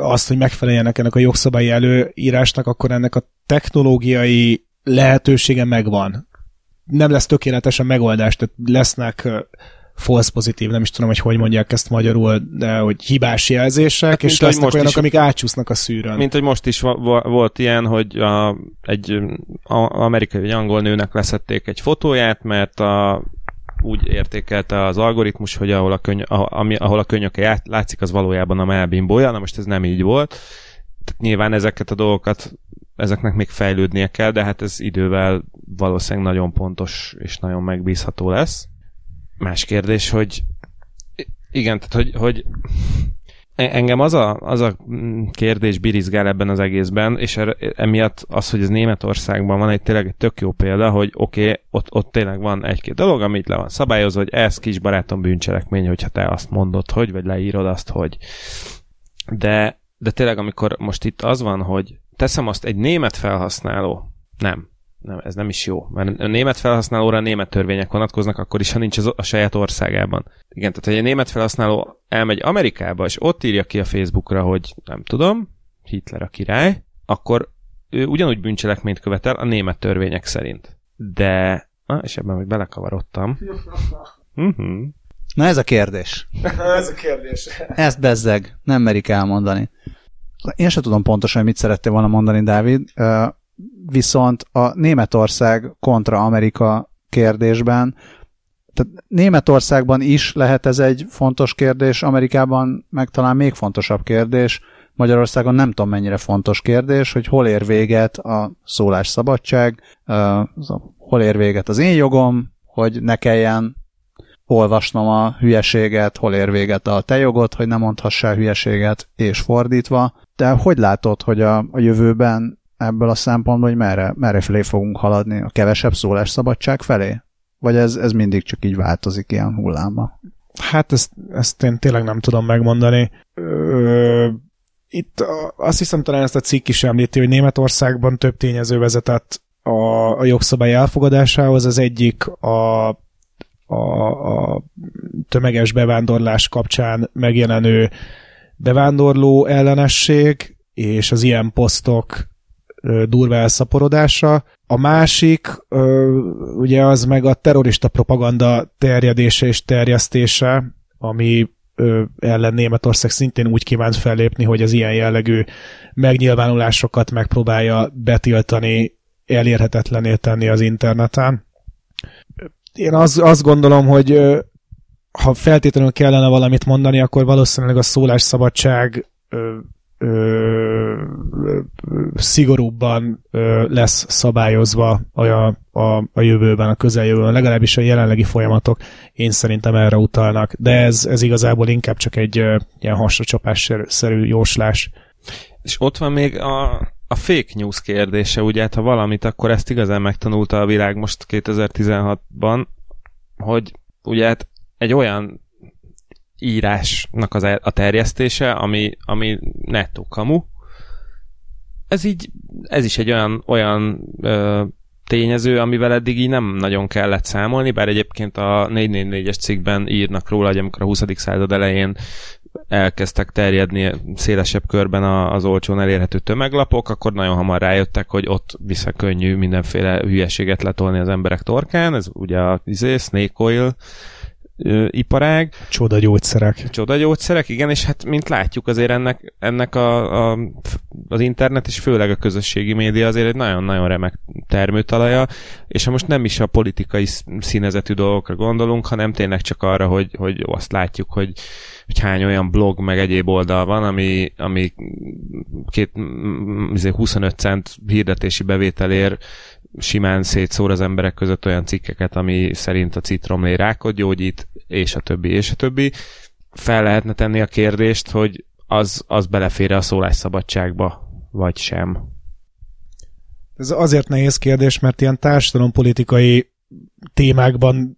azt, hogy megfeleljenek ennek a jogszabályi előírásnak, akkor ennek a technológiai lehetősége megvan. Nem lesz tökéletes a megoldás, tehát lesznek false pozitív, nem is tudom, hogy hogy mondják ezt magyarul, de hogy hibás jelzések, hát, és lesznek olyanok, is, amik átsúsznak a szűrőn. Mint hogy most is volt ilyen, hogy a, egy a, amerikai vagy angol nőnek leszették egy fotóját, mert a, úgy értékelte az algoritmus, hogy ahol a, köny, ami, ahol a könyöke látszik, az valójában a melbimbója, na most ez nem így volt. Tehát nyilván ezeket a dolgokat, ezeknek még fejlődnie kell, de hát ez idővel valószínűleg nagyon pontos és nagyon megbízható lesz. Más kérdés, hogy igen, tehát hogy, hogy engem az a, az a kérdés birizgál ebben az egészben, és er, emiatt az, hogy ez Németországban van egy tényleg egy tök jó példa, hogy oké, okay, ott, ott tényleg van egy-két dolog, amit le van szabályozva, hogy ez kis barátom bűncselekmény, hogyha te azt mondod, hogy, vagy leírod azt, hogy. De, de tényleg, amikor most itt az van, hogy teszem azt egy német felhasználó, nem, nem, ez nem is jó. Mert a német felhasználóra a német törvények vonatkoznak, akkor is, ha nincs az a saját országában. Igen, tehát hogy egy német felhasználó elmegy Amerikába, és ott írja ki a Facebookra, hogy nem tudom, Hitler a király, akkor ő ugyanúgy bűncselekményt követel a német törvények szerint. De, ah, és ebben még belekavarodtam. Uh-huh. Na ez a kérdés. [LAUGHS] ez a kérdés. Ezt bezzeg, nem merik elmondani. Én sem tudom pontosan, mit szerettél volna mondani, Dávid viszont a Németország kontra Amerika kérdésben, tehát Németországban is lehet ez egy fontos kérdés, Amerikában meg talán még fontosabb kérdés, Magyarországon nem tudom mennyire fontos kérdés, hogy hol ér véget a szólásszabadság, hol ér véget az én jogom, hogy ne kelljen olvasnom a hülyeséget, hol ér véget a te jogod, hogy ne mondhassál hülyeséget, és fordítva. De hogy látod, hogy a, a jövőben ebből a szempontból, hogy merre, merre felé fogunk haladni? A kevesebb szólásszabadság felé? Vagy ez, ez mindig csak így változik ilyen hullámba? Hát ezt, ezt én tényleg nem tudom megmondani. Ö, itt azt hiszem talán ezt a cikk is említi, hogy Németországban több tényező vezetett a, a jogszabály elfogadásához. Az egyik a, a, a tömeges bevándorlás kapcsán megjelenő bevándorló ellenesség, és az ilyen posztok durva elszaporodása. A másik, ugye az meg a terrorista propaganda terjedése és terjesztése, ami ellen Németország szintén úgy kívánt fellépni, hogy az ilyen jellegű megnyilvánulásokat megpróbálja betiltani, elérhetetlené tenni az interneten. Én az, azt gondolom, hogy ha feltétlenül kellene valamit mondani, akkor valószínűleg a szólásszabadság ö, szigorúbban ö, lesz szabályozva a, a, a jövőben, a közeljövőben, legalábbis a jelenlegi folyamatok én szerintem erre utalnak, de ez, ez igazából inkább csak egy ö, ilyen hasracsapás-szerű jóslás. És ott van még a, a fake news kérdése, ugye, hát ha valamit, akkor ezt igazán megtanulta a világ most 2016-ban, hogy ugye hát egy olyan írásnak az, a terjesztése, ami, ami nettó kamu. Ez így, ez is egy olyan, olyan ö, tényező, amivel eddig így nem nagyon kellett számolni, bár egyébként a 444-es cikkben írnak róla, hogy amikor a 20. század elején elkezdtek terjedni szélesebb körben az olcsón elérhető tömeglapok, akkor nagyon hamar rájöttek, hogy ott vissza könnyű mindenféle hülyeséget letolni az emberek torkán, ez ugye a izé, Snake Oil ö, iparág. Csoda gyógyszerek. Csoda gyógyszerek, igen, és hát mint látjuk azért ennek, ennek a, a, az internet és főleg a közösségi média azért egy nagyon-nagyon remek termőtalaja, és ha most nem is a politikai színezetű dolgokra gondolunk, hanem tényleg csak arra, hogy, hogy azt látjuk, hogy, hogy hány olyan blog meg egyéb oldal van, ami, ami két, 25 izé, cent hirdetési bevételért simán szétszór az emberek között olyan cikkeket, ami szerint a citromlé rákot gyógyít, és a többi, és a többi. Fel lehetne tenni a kérdést, hogy az, az belefér a szólásszabadságba, vagy sem. Ez azért nehéz kérdés, mert ilyen társadalompolitikai témákban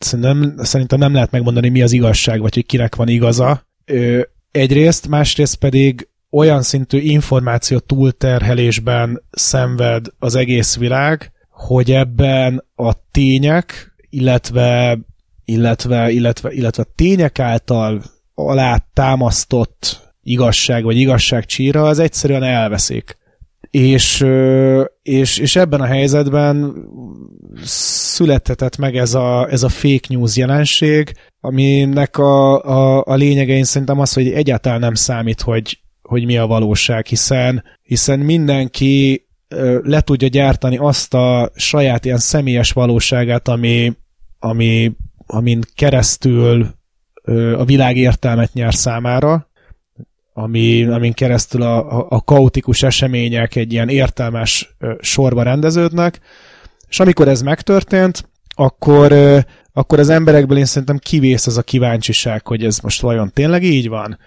szerintem, szerintem nem lehet megmondani, mi az igazság, vagy hogy kinek van igaza. Ö, egyrészt, másrészt pedig olyan szintű információ túlterhelésben szenved az egész világ, hogy ebben a tények, illetve, illetve, illetve, illetve tények által alá támasztott igazság vagy igazságcsíra az egyszerűen elveszik. És, és, és ebben a helyzetben születhetett meg ez a, ez a fake news jelenség, aminek a, a, a lényege én szerintem az, hogy egyáltalán nem számít, hogy, hogy mi a valóság, hiszen, hiszen mindenki le tudja gyártani azt a saját ilyen személyes valóságát, ami, ami, amin keresztül a világ értelmet nyer számára, ami, amin keresztül a, a kaotikus események egy ilyen értelmes sorba rendeződnek, és amikor ez megtörtént, akkor, akkor az emberekből én szerintem kivész az a kíváncsiság, hogy ez most vajon tényleg így van.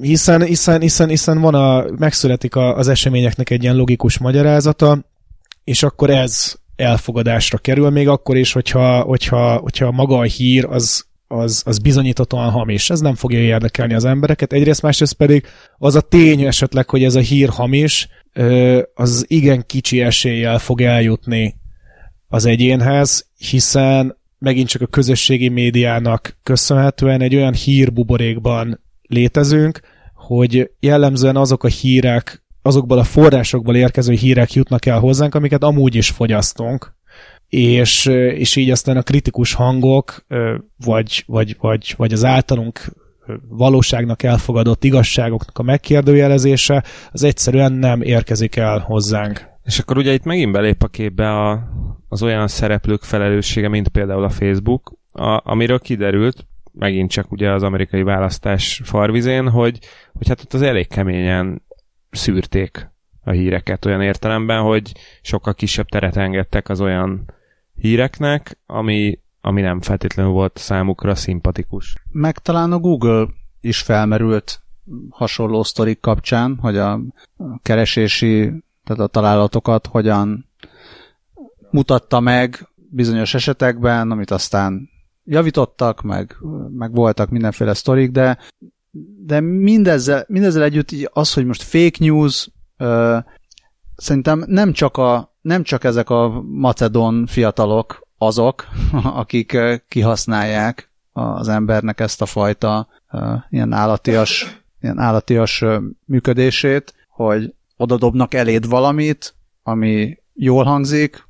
Hiszen, hiszen, hiszen, hiszen van a, megszületik a, az eseményeknek egy ilyen logikus magyarázata, és akkor ez elfogadásra kerül, még akkor is, hogyha, hogyha, hogyha maga a hír az az, az bizonyíthatóan hamis. Ez nem fogja érdekelni az embereket. Egyrészt, másrészt pedig az a tény esetleg, hogy ez a hír hamis, az igen kicsi eséllyel fog eljutni az egyénhez, hiszen megint csak a közösségi médiának köszönhetően egy olyan hírbuborékban létezünk, hogy jellemzően azok a hírek, azokból a forrásokból érkező hírek jutnak el hozzánk, amiket amúgy is fogyasztunk, és, és így aztán a kritikus hangok, vagy, vagy, vagy, vagy az általunk valóságnak elfogadott igazságoknak a megkérdőjelezése, az egyszerűen nem érkezik el hozzánk. És akkor ugye itt megint belép a képbe a, az olyan szereplők felelőssége, mint például a Facebook, a, amiről kiderült, megint csak ugye az amerikai választás farvizén, hogy, hogy hát ott az elég keményen szűrték a híreket olyan értelemben, hogy sokkal kisebb teret engedtek az olyan híreknek, ami, ami nem feltétlenül volt számukra szimpatikus. Meg talán a Google is felmerült hasonló sztorik kapcsán, hogy a keresési, tehát a találatokat hogyan mutatta meg bizonyos esetekben, amit aztán javítottak, meg, meg voltak mindenféle sztorik, de, de mindezzel, mindezzel együtt az, hogy most fake news, ö, szerintem nem csak a nem csak ezek a macedon fiatalok azok, [LAUGHS] akik kihasználják az embernek ezt a fajta uh, ilyen állatias, ilyen állatias működését, hogy odadobnak eléd valamit, ami jól hangzik,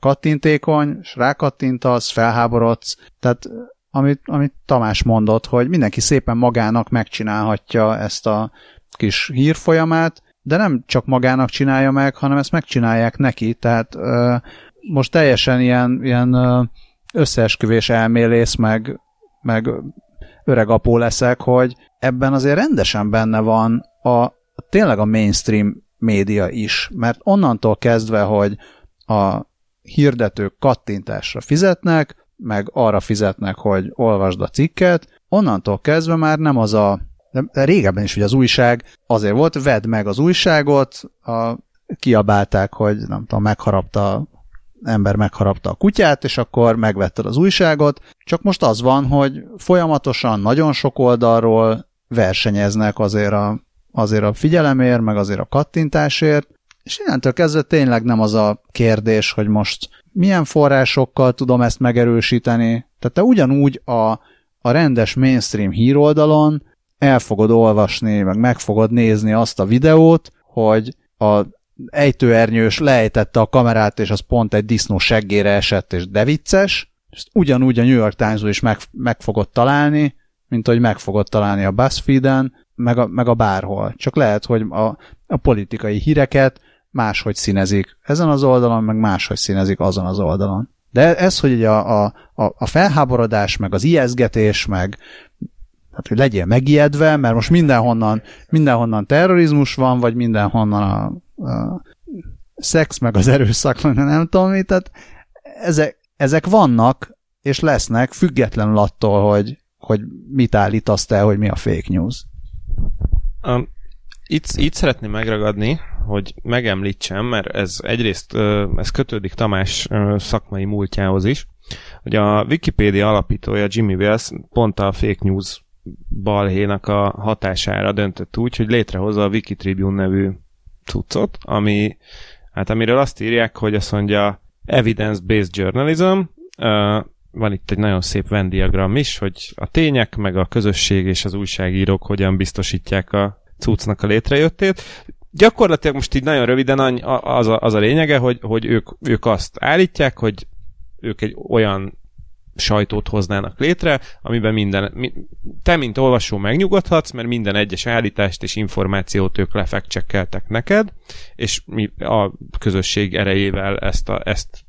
kattintékony, és rákattintasz, felháborodsz. Tehát amit, amit Tamás mondott, hogy mindenki szépen magának megcsinálhatja ezt a kis hírfolyamát, de nem csak magának csinálja meg, hanem ezt megcsinálják neki, tehát ö, most teljesen ilyen, ilyen összeesküvés elmélész, meg, meg öreg apó leszek, hogy ebben azért rendesen benne van a tényleg a mainstream média is, mert onnantól kezdve, hogy a hirdetők kattintásra fizetnek, meg arra fizetnek, hogy olvasd a cikket, onnantól kezdve már nem az a de régebben is, hogy az újság azért volt, vedd meg az újságot, a, kiabálták, hogy nem tudom, megharapta ember megharapta a kutyát, és akkor megvetted az újságot, csak most az van, hogy folyamatosan nagyon sok oldalról versenyeznek azért a, azért a figyelemért, meg azért a kattintásért, és innentől kezdve tényleg nem az a kérdés, hogy most milyen forrásokkal tudom ezt megerősíteni. Tehát te ugyanúgy a, a rendes mainstream híroldalon el fogod olvasni, meg meg fogod nézni azt a videót, hogy a ejtőernyős lejtette a kamerát, és az pont egy disznó seggére esett, és de vicces, és ugyanúgy a New York times is meg, meg fogod találni, mint hogy meg fogod találni a BuzzFeed-en, meg a, meg a bárhol. Csak lehet, hogy a, a politikai híreket máshogy színezik ezen az oldalon, meg máshogy színezik azon az oldalon. De ez, hogy a, a, a felháborodás, meg az ijeszgetés, meg, tehát, hogy legyél megijedve, mert most mindenhonnan, mindenhonnan terrorizmus van, vagy mindenhonnan a, a szex meg az erőszak, meg nem tudom mi, tehát ezek, ezek vannak, és lesznek, függetlenül attól, hogy, hogy mit állítasz te, hogy mi a fake news. Um, itt, itt szeretném megragadni, hogy megemlítsem, mert ez egyrészt ez kötődik Tamás szakmai múltjához is, hogy a Wikipedia alapítója Jimmy Wales pont a fake news balhénak a hatására döntött úgy, hogy létrehozza a Wikitribune nevű cuccot, ami, hát amiről azt írják, hogy azt mondja evidence-based journalism, van itt egy nagyon szép Venn diagram is, hogy a tények, meg a közösség és az újságírók hogyan biztosítják a cuccnak a létrejöttét. Gyakorlatilag most így nagyon röviden az a, az a lényege, hogy, hogy ők, ők azt állítják, hogy ők egy olyan sajtót hoznának létre, amiben minden, te, mint olvasó megnyugodhatsz, mert minden egyes állítást és információt ők lefekcsekkeltek neked, és mi a közösség erejével ezt, a, ezt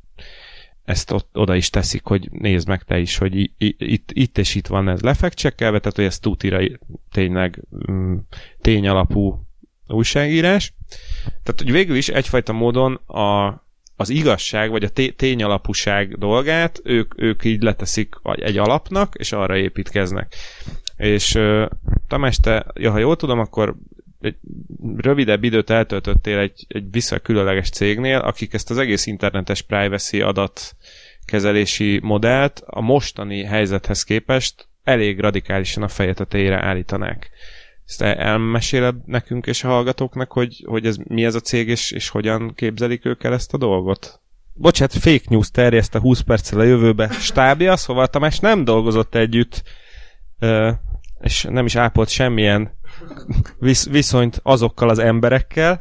ezt ott, oda is teszik, hogy nézd meg te is, hogy itt, itt és itt van ez lefekcsekkelve, tehát hogy ez tutira tényleg mm, tényalapú újságírás. Tehát, hogy végül is egyfajta módon a, az igazság, vagy a tényalapúság dolgát ők, ők így leteszik egy alapnak, és arra építkeznek. És Tamás, te, ja, ha jól tudom, akkor egy rövidebb időt eltöltöttél egy, egy visszakülönleges cégnél, akik ezt az egész internetes privacy adat kezelési modellt a mostani helyzethez képest elég radikálisan a feje tetejére állítanák. Ezt elmeséled nekünk és a hallgatóknak, hogy, hogy ez, mi ez a cég, és, és hogyan képzelik ők el ezt a dolgot? Bocsát, fake news terjeszt a 20 perccel a jövőbe stábja, szóval Tamás nem dolgozott együtt, és nem is ápolt semmilyen visz, viszonyt azokkal az emberekkel,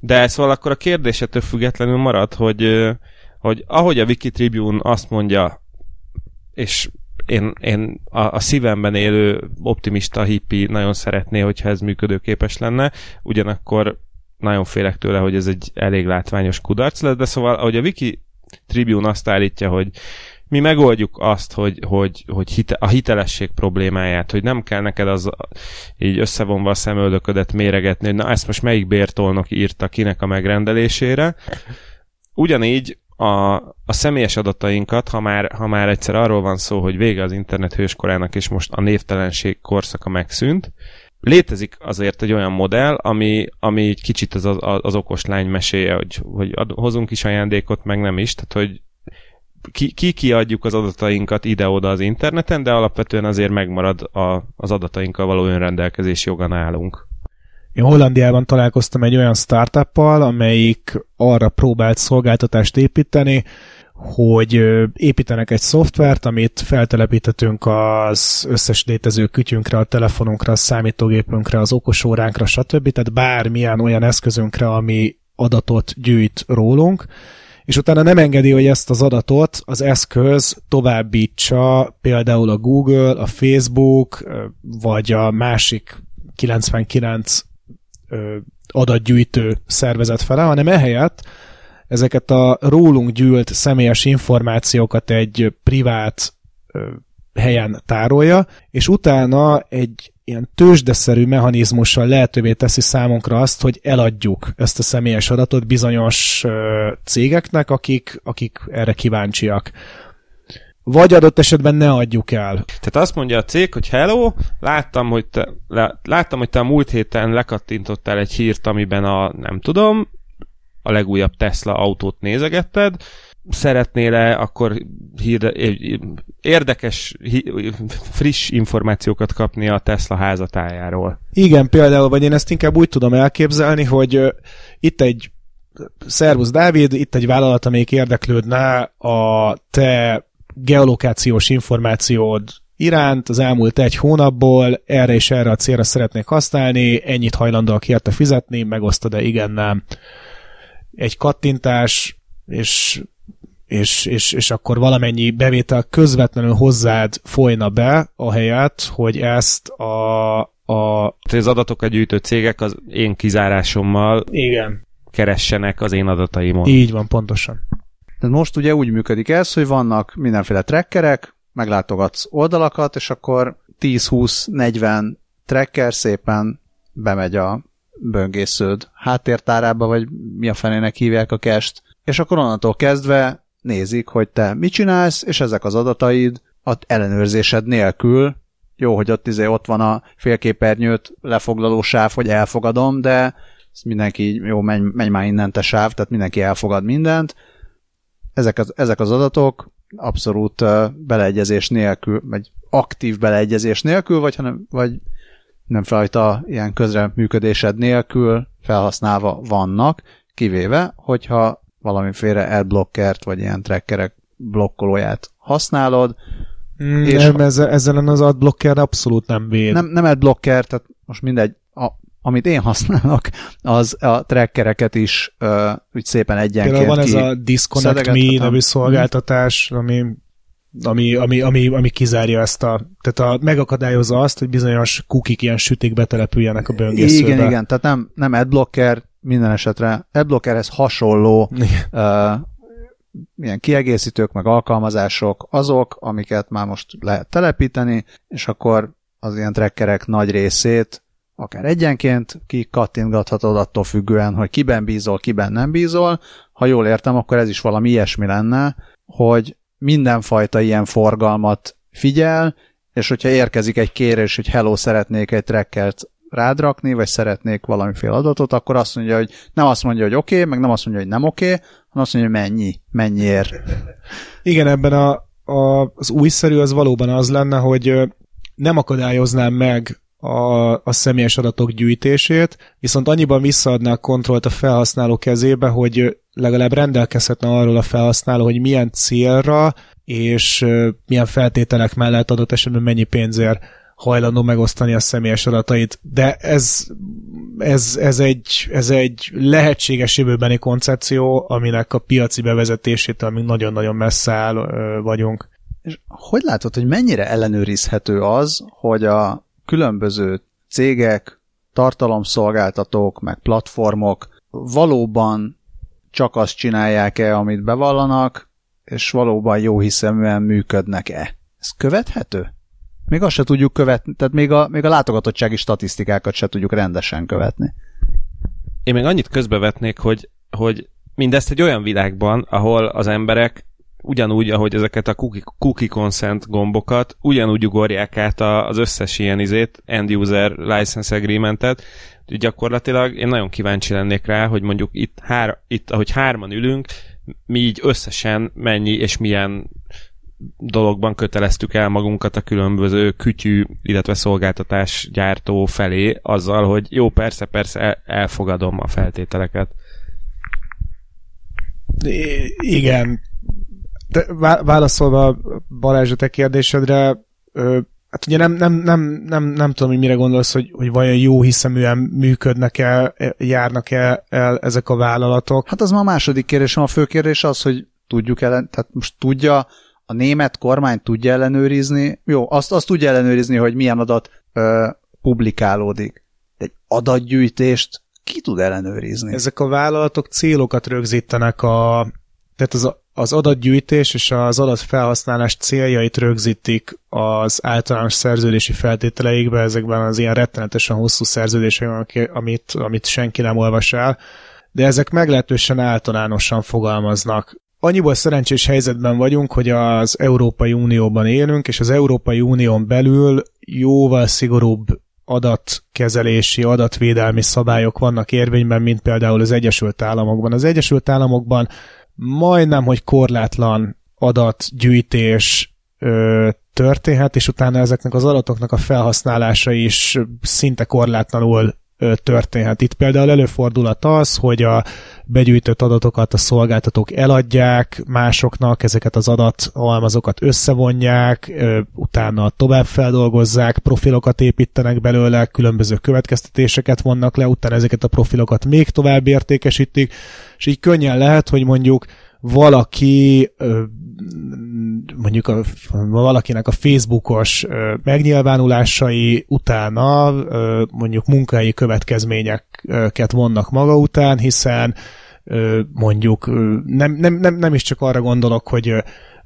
de szóval akkor a kérdésetől függetlenül marad, hogy, hogy ahogy a Wikitribune azt mondja, és én, én a, a szívemben élő optimista hippi nagyon szeretné, hogyha ez működőképes lenne, ugyanakkor nagyon félek tőle, hogy ez egy elég látványos kudarc lesz, de szóval, ahogy a Wiki Tribune azt állítja, hogy mi megoldjuk azt, hogy, hogy, hogy hite, a hitelesség problémáját, hogy nem kell neked az így összevonva a szemöldöködet méregetni, hogy na ezt most melyik bértolnok írta kinek a megrendelésére. Ugyanígy a, a személyes adatainkat, ha már, ha már egyszer arról van szó, hogy vége az internet hőskorának, és most a névtelenség korszaka megszűnt, létezik azért egy olyan modell, ami, ami kicsit az, az, az okos lány meséje, hogy, hogy ad, hozunk is ajándékot, meg nem is, tehát hogy ki, ki kiadjuk az adatainkat ide-oda az interneten, de alapvetően azért megmarad a, az adatainkkal való önrendelkezés joga nálunk. Én Hollandiában találkoztam egy olyan startuppal, amelyik arra próbált szolgáltatást építeni, hogy építenek egy szoftvert, amit feltelepíthetünk az összes létező kütyünkre, a telefonunkra, a számítógépünkre, az okosóránkra, stb. Tehát bármilyen olyan eszközünkre, ami adatot gyűjt rólunk, és utána nem engedi, hogy ezt az adatot az eszköz továbbítsa például a Google, a Facebook, vagy a másik 99 adatgyűjtő szervezet fele, hanem ehelyett ezeket a rólunk gyűlt személyes információkat egy privát helyen tárolja, és utána egy ilyen tőzsdeszerű mechanizmussal lehetővé teszi számunkra azt, hogy eladjuk ezt a személyes adatot bizonyos cégeknek, akik, akik erre kíváncsiak. Vagy adott esetben ne adjuk el. Tehát azt mondja a cég, hogy hello, láttam, hogy te, láttam, hogy te a múlt héten lekattintottál egy hírt, amiben a, nem tudom, a legújabb Tesla autót nézegetted, szeretnél-e akkor érdekes, friss információkat kapni a Tesla házatájáról? Igen, például, vagy én ezt inkább úgy tudom elképzelni, hogy itt egy Szervusz Dávid, itt egy vállalat, amelyik érdeklődne a te geolokációs információd iránt az elmúlt egy hónapból, erre és erre a célra szeretnék használni, ennyit hajlandóak érte fizetni, megosztod-e igen, nem. Egy kattintás, és és, és, és akkor valamennyi bevétel közvetlenül hozzád folyna be, a helyet, hogy ezt a, a... Az adatokat gyűjtő cégek az én kizárásommal Igen. keressenek az én adataimon. Így van, pontosan. Tehát most ugye úgy működik ez, hogy vannak mindenféle trackerek, meglátogatsz oldalakat, és akkor 10-20-40 tracker szépen bemegy a böngésződ háttértárába, vagy mi a fenének hívják a kest, és akkor onnantól kezdve nézik, hogy te mit csinálsz, és ezek az adataid a ellenőrzésed nélkül, jó, hogy ott, izé, ott van a félképernyőt lefoglaló sáv, hogy elfogadom, de ezt mindenki, jó, menj, menj már innen te sáv, tehát mindenki elfogad mindent. Ezek az, ezek az adatok abszolút beleegyezés nélkül, vagy aktív beleegyezés nélkül, vagy, hanem, vagy nem fajta ilyen közreműködésed nélkül felhasználva vannak, kivéve, hogyha valamiféle adblockert, vagy ilyen trackerek blokkolóját használod. Mm, és nem, ezzel, ezzel az adblocker abszolút nem véd. Nem, nem adblocker, tehát most mindegy, a, amit én használok, az a trackereket is uh, úgy szépen egyenként Például van ez a Disconnect Me nevű szolgáltatás, ami ami, ami, ami, ami kizárja ezt a, tehát a, megakadályozza azt, hogy bizonyos kukik ilyen sütik betelepüljenek a böngészőbe. Igen, igen, tehát nem, nem adblocker, minden esetre adblockerhez hasonló uh, ilyen kiegészítők, meg alkalmazások azok, amiket már most lehet telepíteni, és akkor az ilyen trackerek nagy részét akár egyenként kikattintgathatod attól függően, hogy kiben bízol, kiben nem bízol. Ha jól értem, akkor ez is valami ilyesmi lenne, hogy mindenfajta ilyen forgalmat figyel, és hogyha érkezik egy kérés, hogy hello, szeretnék egy trackert rádrakni, vagy szeretnék valamiféle adatot, akkor azt mondja, hogy nem azt mondja, hogy oké, okay, meg nem azt mondja, hogy nem oké, okay, hanem azt mondja, hogy mennyi, mennyiért. Igen, ebben a, a, az újszerű az valóban az lenne, hogy nem akadályoznám meg a, a személyes adatok gyűjtését, viszont annyiban a kontrollt a felhasználó kezébe, hogy legalább rendelkezhetne arról a felhasználó, hogy milyen célra és milyen feltételek mellett adott esetben mennyi pénzért hajlandó megosztani a személyes adatait, de ez, ez, ez, egy, ez egy lehetséges jövőbeni koncepció, aminek a piaci bevezetését, amíg nagyon-nagyon messze áll vagyunk. És hogy látod, hogy mennyire ellenőrizhető az, hogy a különböző cégek, tartalomszolgáltatók, meg platformok valóban csak azt csinálják-e, amit bevallanak, és valóban jó hiszeműen működnek-e. Ez követhető? Még azt se tudjuk követni, tehát még a, még a látogatottsági statisztikákat se tudjuk rendesen követni. Én még annyit közbevetnék, hogy, hogy mindezt egy olyan világban, ahol az emberek ugyanúgy, ahogy ezeket a cookie, cookie consent gombokat, ugyanúgy ugorják át az összes ilyen izét, end user license agreementet, gyakorlatilag én nagyon kíváncsi lennék rá, hogy mondjuk itt, hár, itt ahogy hárman ülünk, mi így összesen mennyi és milyen dologban köteleztük el magunkat a különböző kütyű, illetve szolgáltatás gyártó felé azzal, hogy jó, persze, persze, elfogadom a feltételeket. I- igen. De válaszolva Balázs a te kérdésedre, Hát ugye nem, nem, nem, nem, nem tudom, hogy mire gondolsz, hogy, hogy vajon jó hiszeműen működnek el, járnak el, el ezek a vállalatok. Hát az ma a második kérdésem, a fő kérdés az, hogy tudjuk ellen, tehát most tudja, a német kormány tudja ellenőrizni, jó, azt, azt tudja ellenőrizni, hogy milyen adat ö, publikálódik. De egy adatgyűjtést ki tud ellenőrizni? Ezek a vállalatok célokat rögzítenek a, tehát az, az adatgyűjtés és az adatfelhasználás céljait rögzítik az általános szerződési feltételeikbe, ezekben az ilyen rettenetesen hosszú szerződésekben, amit, amit senki nem olvas el, de ezek meglehetősen általánosan fogalmaznak. Annyiból szerencsés helyzetben vagyunk, hogy az Európai Unióban élünk, és az Európai Unión belül jóval szigorúbb adatkezelési, adatvédelmi szabályok vannak érvényben, mint például az Egyesült Államokban. Az Egyesült Államokban majdnem, hogy korlátlan adatgyűjtés ö, történhet, és utána ezeknek az adatoknak a felhasználása is szinte korlátlanul történhet. Itt például előfordulhat az, hogy a begyűjtött adatokat a szolgáltatók eladják másoknak, ezeket az adathalmazokat összevonják, utána tovább feldolgozzák, profilokat építenek belőle, különböző következtetéseket vonnak le, utána ezeket a profilokat még tovább értékesítik, és így könnyen lehet, hogy mondjuk valaki mondjuk a, valakinek a Facebookos megnyilvánulásai utána mondjuk munkai következményeket vonnak maga után, hiszen mondjuk nem, nem, nem, nem is csak arra gondolok, hogy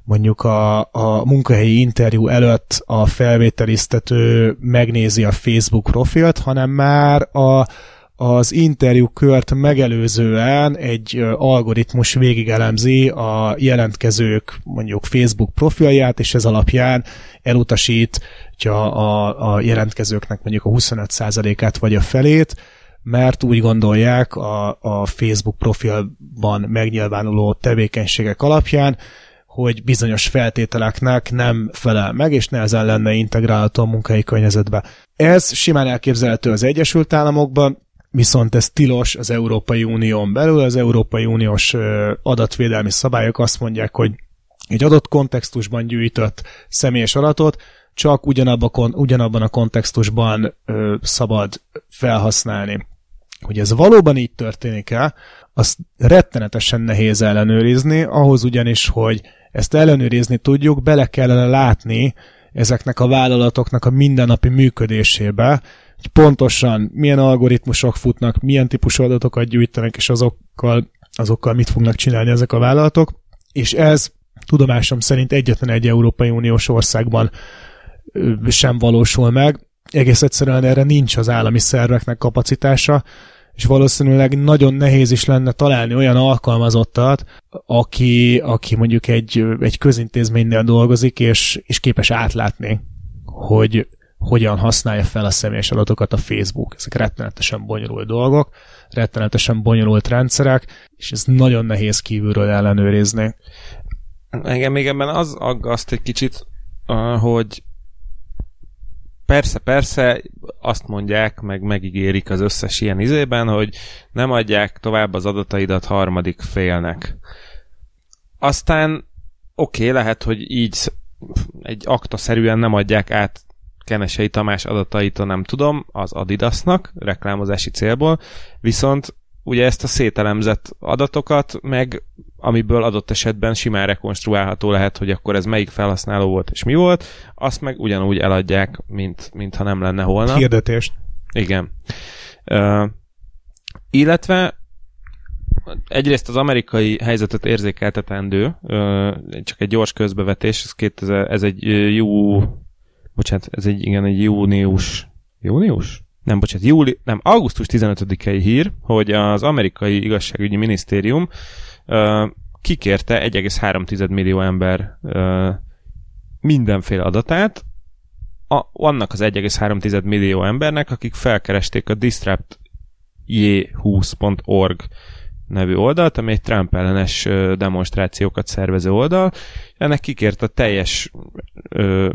mondjuk a, a munkahelyi interjú előtt a felvételiztető megnézi a Facebook profilt, hanem már a, az interjú kört megelőzően egy algoritmus végigelemzi a jelentkezők mondjuk Facebook profilját, és ez alapján elutasítja a, a jelentkezőknek mondjuk a 25%-át vagy a felét, mert úgy gondolják a, a Facebook profilban megnyilvánuló tevékenységek alapján, hogy bizonyos feltételeknek nem felel meg, és nehezen lenne integrálható a munkai környezetbe. Ez simán elképzelhető az Egyesült Államokban, viszont ez tilos az Európai Unión belül. Az Európai Uniós adatvédelmi szabályok azt mondják, hogy egy adott kontextusban gyűjtött személyes adatot csak ugyanabban, ugyanabban a kontextusban ö, szabad felhasználni. Hogy ez valóban így történik-e, azt rettenetesen nehéz ellenőrizni, ahhoz ugyanis, hogy ezt ellenőrizni tudjuk, bele kellene látni ezeknek a vállalatoknak a mindennapi működésébe, hogy pontosan milyen algoritmusok futnak, milyen típusú adatokat gyűjtenek, és azokkal, azokkal mit fognak csinálni ezek a vállalatok, és ez tudomásom szerint egyetlen egy Európai Uniós országban sem valósul meg. Egész egyszerűen erre nincs az állami szerveknek kapacitása, és valószínűleg nagyon nehéz is lenne találni olyan alkalmazottat, aki, aki mondjuk egy, egy közintézménynél dolgozik, és, és képes átlátni, hogy hogyan használja fel a személyes adatokat a Facebook. Ezek rettenetesen bonyolult dolgok, rettenetesen bonyolult rendszerek, és ez nagyon nehéz kívülről ellenőrizni. Engem még ebben az aggaszt egy kicsit, hogy persze, persze, azt mondják, meg megígérik az összes ilyen izében, hogy nem adják tovább az adataidat harmadik félnek. Aztán oké, okay, lehet, hogy így egy aktaszerűen nem adják át Kenesei Tamás adatait, nem tudom, az Adidasnak reklámozási célból, viszont ugye ezt a szételemzett adatokat, meg amiből adott esetben simán rekonstruálható lehet, hogy akkor ez melyik felhasználó volt és mi volt, azt meg ugyanúgy eladják, mint, mint ha nem lenne holnap. Hirdetést. Igen. Uh, illetve egyrészt az amerikai helyzetet érzékeltetendő, uh, csak egy gyors közbevetés, ez, 2000, ez egy jó, bocsánat, ez egy, igen, egy június, június? nem, bocsánat, júli, nem, augusztus 15-i hír, hogy az amerikai igazságügyi minisztérium uh, kikérte 1,3 millió ember uh, mindenféle adatát, a, annak az 1,3 millió embernek, akik felkeresték a disrupt20.org nevű oldalt, ami egy Trump ellenes demonstrációkat szervező oldal. Ennek kikért a teljes ö,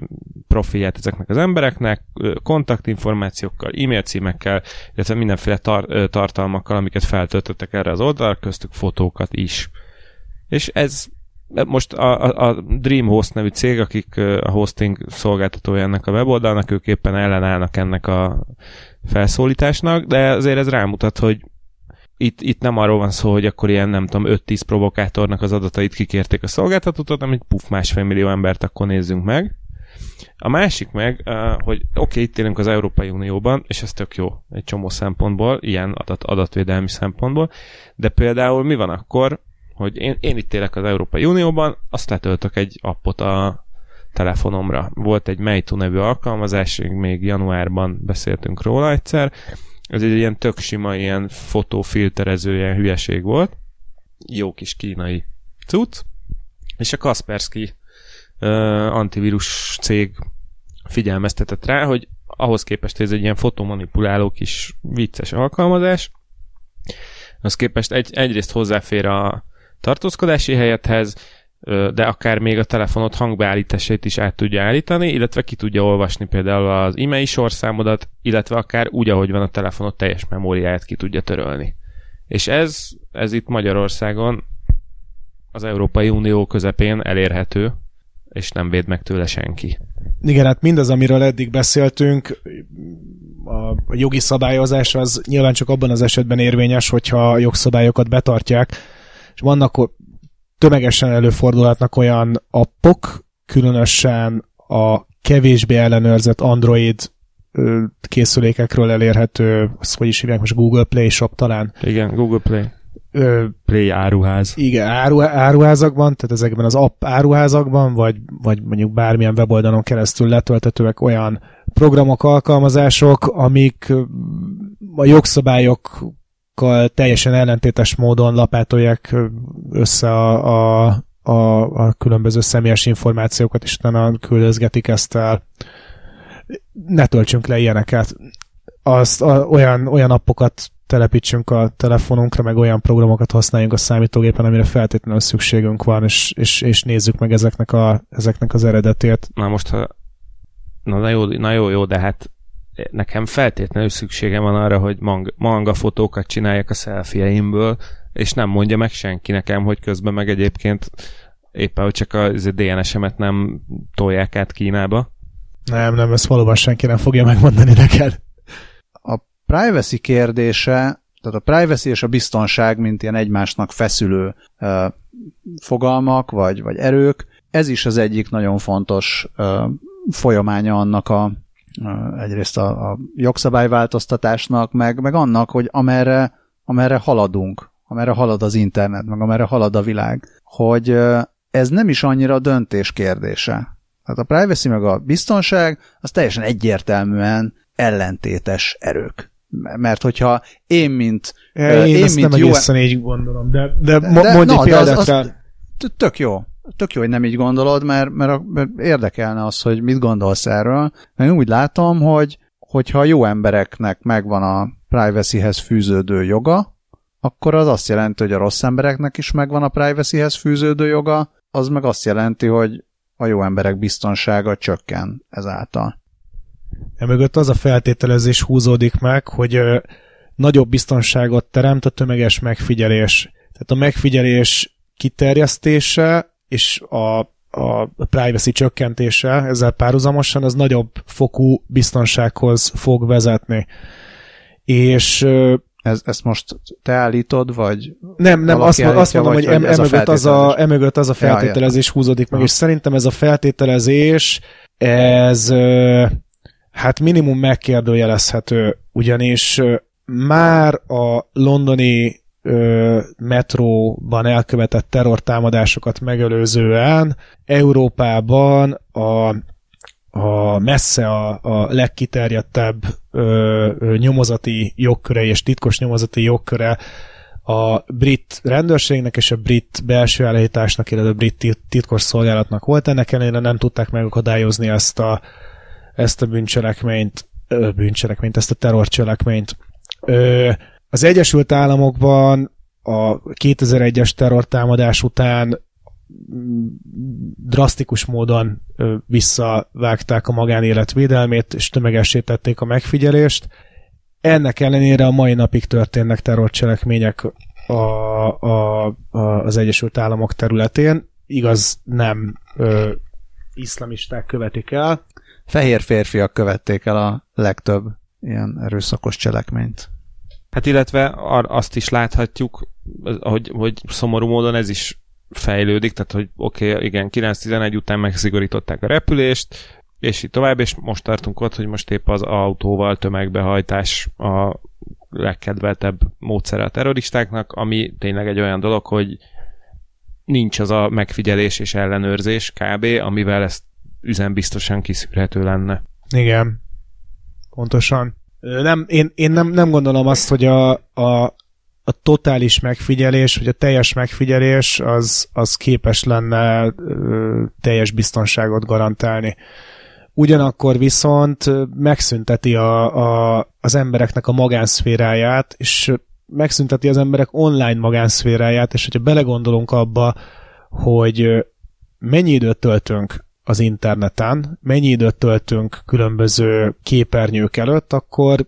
profilját ezeknek az embereknek, kontaktinformációkkal, e-mail címekkel, illetve mindenféle tar- tartalmakkal, amiket feltöltöttek erre az oldalra, köztük fotókat is. És ez most a, a, a DreamHost nevű cég, akik a hosting szolgáltatója ennek a weboldalnak, ők éppen ellenállnak ennek a felszólításnak, de azért ez rámutat, hogy itt, itt nem arról van szó, hogy akkor ilyen, nem tudom, 5-10 provokátornak az adatait kikérték a szolgáltatót, hanem egy puf másfél millió embert akkor nézzünk meg. A másik meg, hogy oké, okay, itt élünk az Európai Unióban, és ez tök jó egy csomó szempontból, ilyen adat, adatvédelmi szempontból, de például mi van akkor, hogy én, én itt élek az Európai Unióban, azt letöltök egy appot a telefonomra. Volt egy Meitu nevű alkalmazás, még januárban beszéltünk róla egyszer, ez egy ilyen tök sima, ilyen fotófilterező ilyen hülyeség volt. Jó kis kínai cucc. És a Kaspersky uh, antivírus cég figyelmeztetett rá, hogy ahhoz képest, hogy ez egy ilyen fotomanipuláló kis vicces alkalmazás, az képest egy, egyrészt hozzáfér a tartózkodási helyethez, de akár még a telefonot hangbeállításait is át tudja állítani, illetve ki tudja olvasni például az e-mail sorszámodat, illetve akár úgy, ahogy van a telefonot, teljes memóriáját ki tudja törölni. És ez, ez itt Magyarországon az Európai Unió közepén elérhető, és nem véd meg tőle senki. Igen, hát mindaz, amiről eddig beszéltünk, a jogi szabályozás az nyilván csak abban az esetben érvényes, hogyha a jogszabályokat betartják, és vannak tömegesen előfordulhatnak olyan appok, különösen a kevésbé ellenőrzett Android készülékekről elérhető, azt hogy is hívják most Google Play Shop talán. Igen, Google Play. Ö, Play áruház. Igen, áru, áruházakban, tehát ezekben az app áruházakban, vagy, vagy mondjuk bármilyen weboldalon keresztül letöltetőek olyan programok, alkalmazások, amik a jogszabályokkal teljesen ellentétes módon lapátolják össze a, a, a, a különböző személyes információkat, és utána küldözgetik ezt el. Ne töltsünk le ilyeneket. Azt, a, olyan, olyan appokat telepítsünk a telefonunkra, meg olyan programokat használjunk a számítógépen, amire feltétlenül szükségünk van, és, és, és nézzük meg ezeknek, a, ezeknek az eredetét. Na most, ha na, na jó, na jó, jó, de hát nekem feltétlenül szükségem van arra, hogy manga, manga fotókat csináljak a szelfieimből, és nem mondja meg senki nekem, hogy közben meg egyébként éppen, hogy csak a DNS-emet nem tolják át Kínába. Nem, nem, ezt valóban senki nem fogja megmondani neked. A privacy kérdése, tehát a privacy és a biztonság, mint ilyen egymásnak feszülő uh, fogalmak, vagy, vagy erők, ez is az egyik nagyon fontos uh, folyamánya annak a egyrészt a, a jogszabályváltoztatásnak, meg, meg annak, hogy amerre, amerre haladunk, amerre halad az internet, meg amerre halad a világ, hogy ez nem is annyira a döntés kérdése. Tehát a privacy meg a biztonság az teljesen egyértelműen ellentétes erők. Mert hogyha én, mint... Én, én ezt mint nem jó... egészen így gondolom, de, de, de mondj egy példát az, az, Tök jó tök jó, hogy nem így gondolod, mert, mert, mert érdekelne az, hogy mit gondolsz erről. Én úgy látom, hogy hogyha jó embereknek megvan a privacyhez fűződő joga, akkor az azt jelenti, hogy a rossz embereknek is megvan a privacyhez fűződő joga, az meg azt jelenti, hogy a jó emberek biztonsága csökken ezáltal. Emögött az a feltételezés húzódik meg, hogy ö, nagyobb biztonságot teremt a tömeges megfigyelés. Tehát a megfigyelés kiterjesztése és a, a privacy csökkentése ezzel párhuzamosan az nagyobb fokú biztonsághoz fog vezetni. És ez, ezt most te állítod, vagy Nem, nem, azt, azt mondom, vagy, hogy em, emögött, az a, emögött az a feltételezés ja, húzódik meg, ha. és szerintem ez a feltételezés, ez hát minimum megkérdőjelezhető, ugyanis már a londoni ö, metróban elkövetett terrortámadásokat megelőzően Európában a, a messze a, a legkiterjedtebb ö, ö, nyomozati jogköre és titkos nyomozati jogköre a brit rendőrségnek és a brit belső állításnak, illetve a brit titkos szolgálatnak volt. Ennek ellenére nem tudták megakadályozni ezt a, ezt a bűncselekményt, ö, bűncselekményt, ezt a terrorcselekményt. Ö, az Egyesült Államokban a 2001-es terrortámadás után drasztikus módon visszavágták a magánélet védelmét, és tömegesítették a megfigyelést. Ennek ellenére a mai napig történnek terrorcselekmények a, a, a, az Egyesült Államok területén. Igaz, nem ö, iszlamisták követik el. Fehér férfiak követték el a legtöbb ilyen erőszakos cselekményt. Hát illetve azt is láthatjuk, hogy, hogy szomorú módon ez is fejlődik, tehát hogy oké, okay, igen, 9-11 után megszigorították a repülést, és így tovább, és most tartunk ott, hogy most épp az autóval tömegbehajtás a legkedveltebb módszere a terroristáknak, ami tényleg egy olyan dolog, hogy nincs az a megfigyelés és ellenőrzés kb., amivel ezt üzenbiztosan kiszűrhető lenne. Igen, pontosan. Nem, én, én nem, nem gondolom azt, hogy a, a, a totális megfigyelés, vagy a teljes megfigyelés az, az képes lenne ö, teljes biztonságot garantálni. Ugyanakkor viszont megszünteti a, a, az embereknek a magánszféráját, és megszünteti az emberek online magánszféráját, és hogyha belegondolunk abba, hogy mennyi időt töltünk az interneten, mennyi időt töltünk különböző képernyők előtt, akkor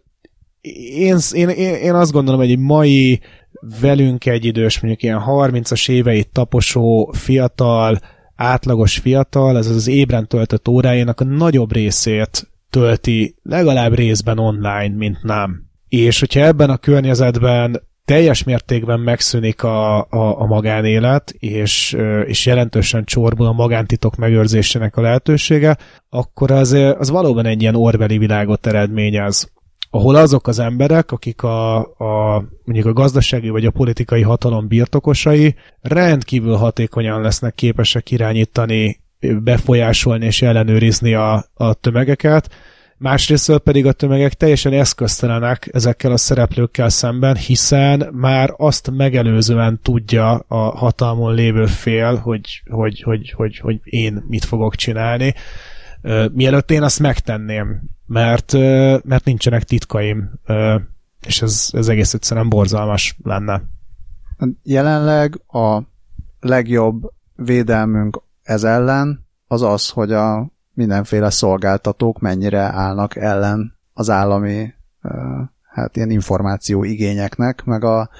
én, én, én, azt gondolom, hogy egy mai velünk egy idős, mondjuk ilyen 30-as éveit taposó fiatal, átlagos fiatal, ez az ébren töltött órájának a nagyobb részét tölti legalább részben online, mint nem. És hogyha ebben a környezetben teljes mértékben megszűnik a, a, a magánélet, és, és jelentősen csorbul a magántitok megőrzésének a lehetősége, akkor az, az valóban egy ilyen orveli világot eredményez ahol azok az emberek, akik a, a mondjuk a gazdasági vagy a politikai hatalom birtokosai rendkívül hatékonyan lesznek képesek irányítani, befolyásolni és ellenőrizni a, a tömegeket, Másrészt pedig a tömegek teljesen eszköztelenek ezekkel a szereplőkkel szemben, hiszen már azt megelőzően tudja a hatalmon lévő fél, hogy, hogy, hogy, hogy, hogy én mit fogok csinálni, mielőtt én azt megtenném, mert, mert nincsenek titkaim, és ez, ez egész egyszerűen borzalmas lenne. Jelenleg a legjobb védelmünk ez ellen az az, hogy a mindenféle szolgáltatók mennyire állnak ellen az állami hát ilyen információ igényeknek, meg a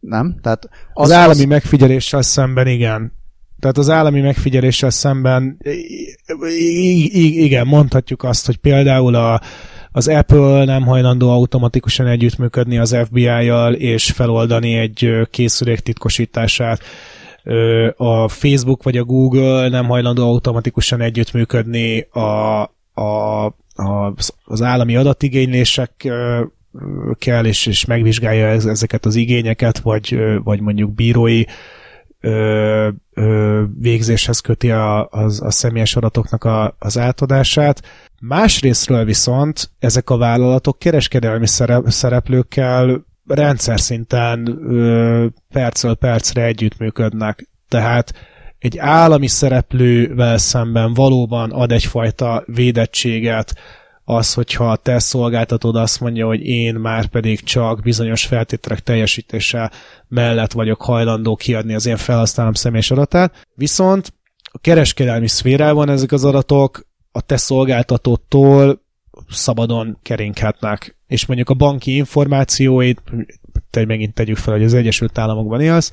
nem? Tehát az, az állami az... megfigyeléssel szemben igen. Tehát az állami megfigyeléssel szemben igen, mondhatjuk azt, hogy például a, az Apple nem hajlandó automatikusan együttműködni az FBI-jal és feloldani egy készülék titkosítását a Facebook vagy a Google nem hajlandó automatikusan együttműködni a, a, a, az állami adatigénylésekkel, és, és megvizsgálja ezeket az igényeket, vagy, vagy mondjuk bírói ö, ö, végzéshez köti a, a, a személyes adatoknak a, az átadását. Másrésztről viszont ezek a vállalatok kereskedelmi szereplőkkel rendszer szinten percről percre együttműködnek. Tehát egy állami szereplővel szemben valóban ad egyfajta védettséget az, hogyha te szolgáltatod azt mondja, hogy én már pedig csak bizonyos feltételek teljesítése mellett vagyok hajlandó kiadni az én felhasználom személyes adatát. Viszont a kereskedelmi szférában ezek az adatok a te szolgáltatótól szabadon keringhetnek. És mondjuk a banki információit, te megint tegyük fel, hogy az Egyesült Államokban élsz,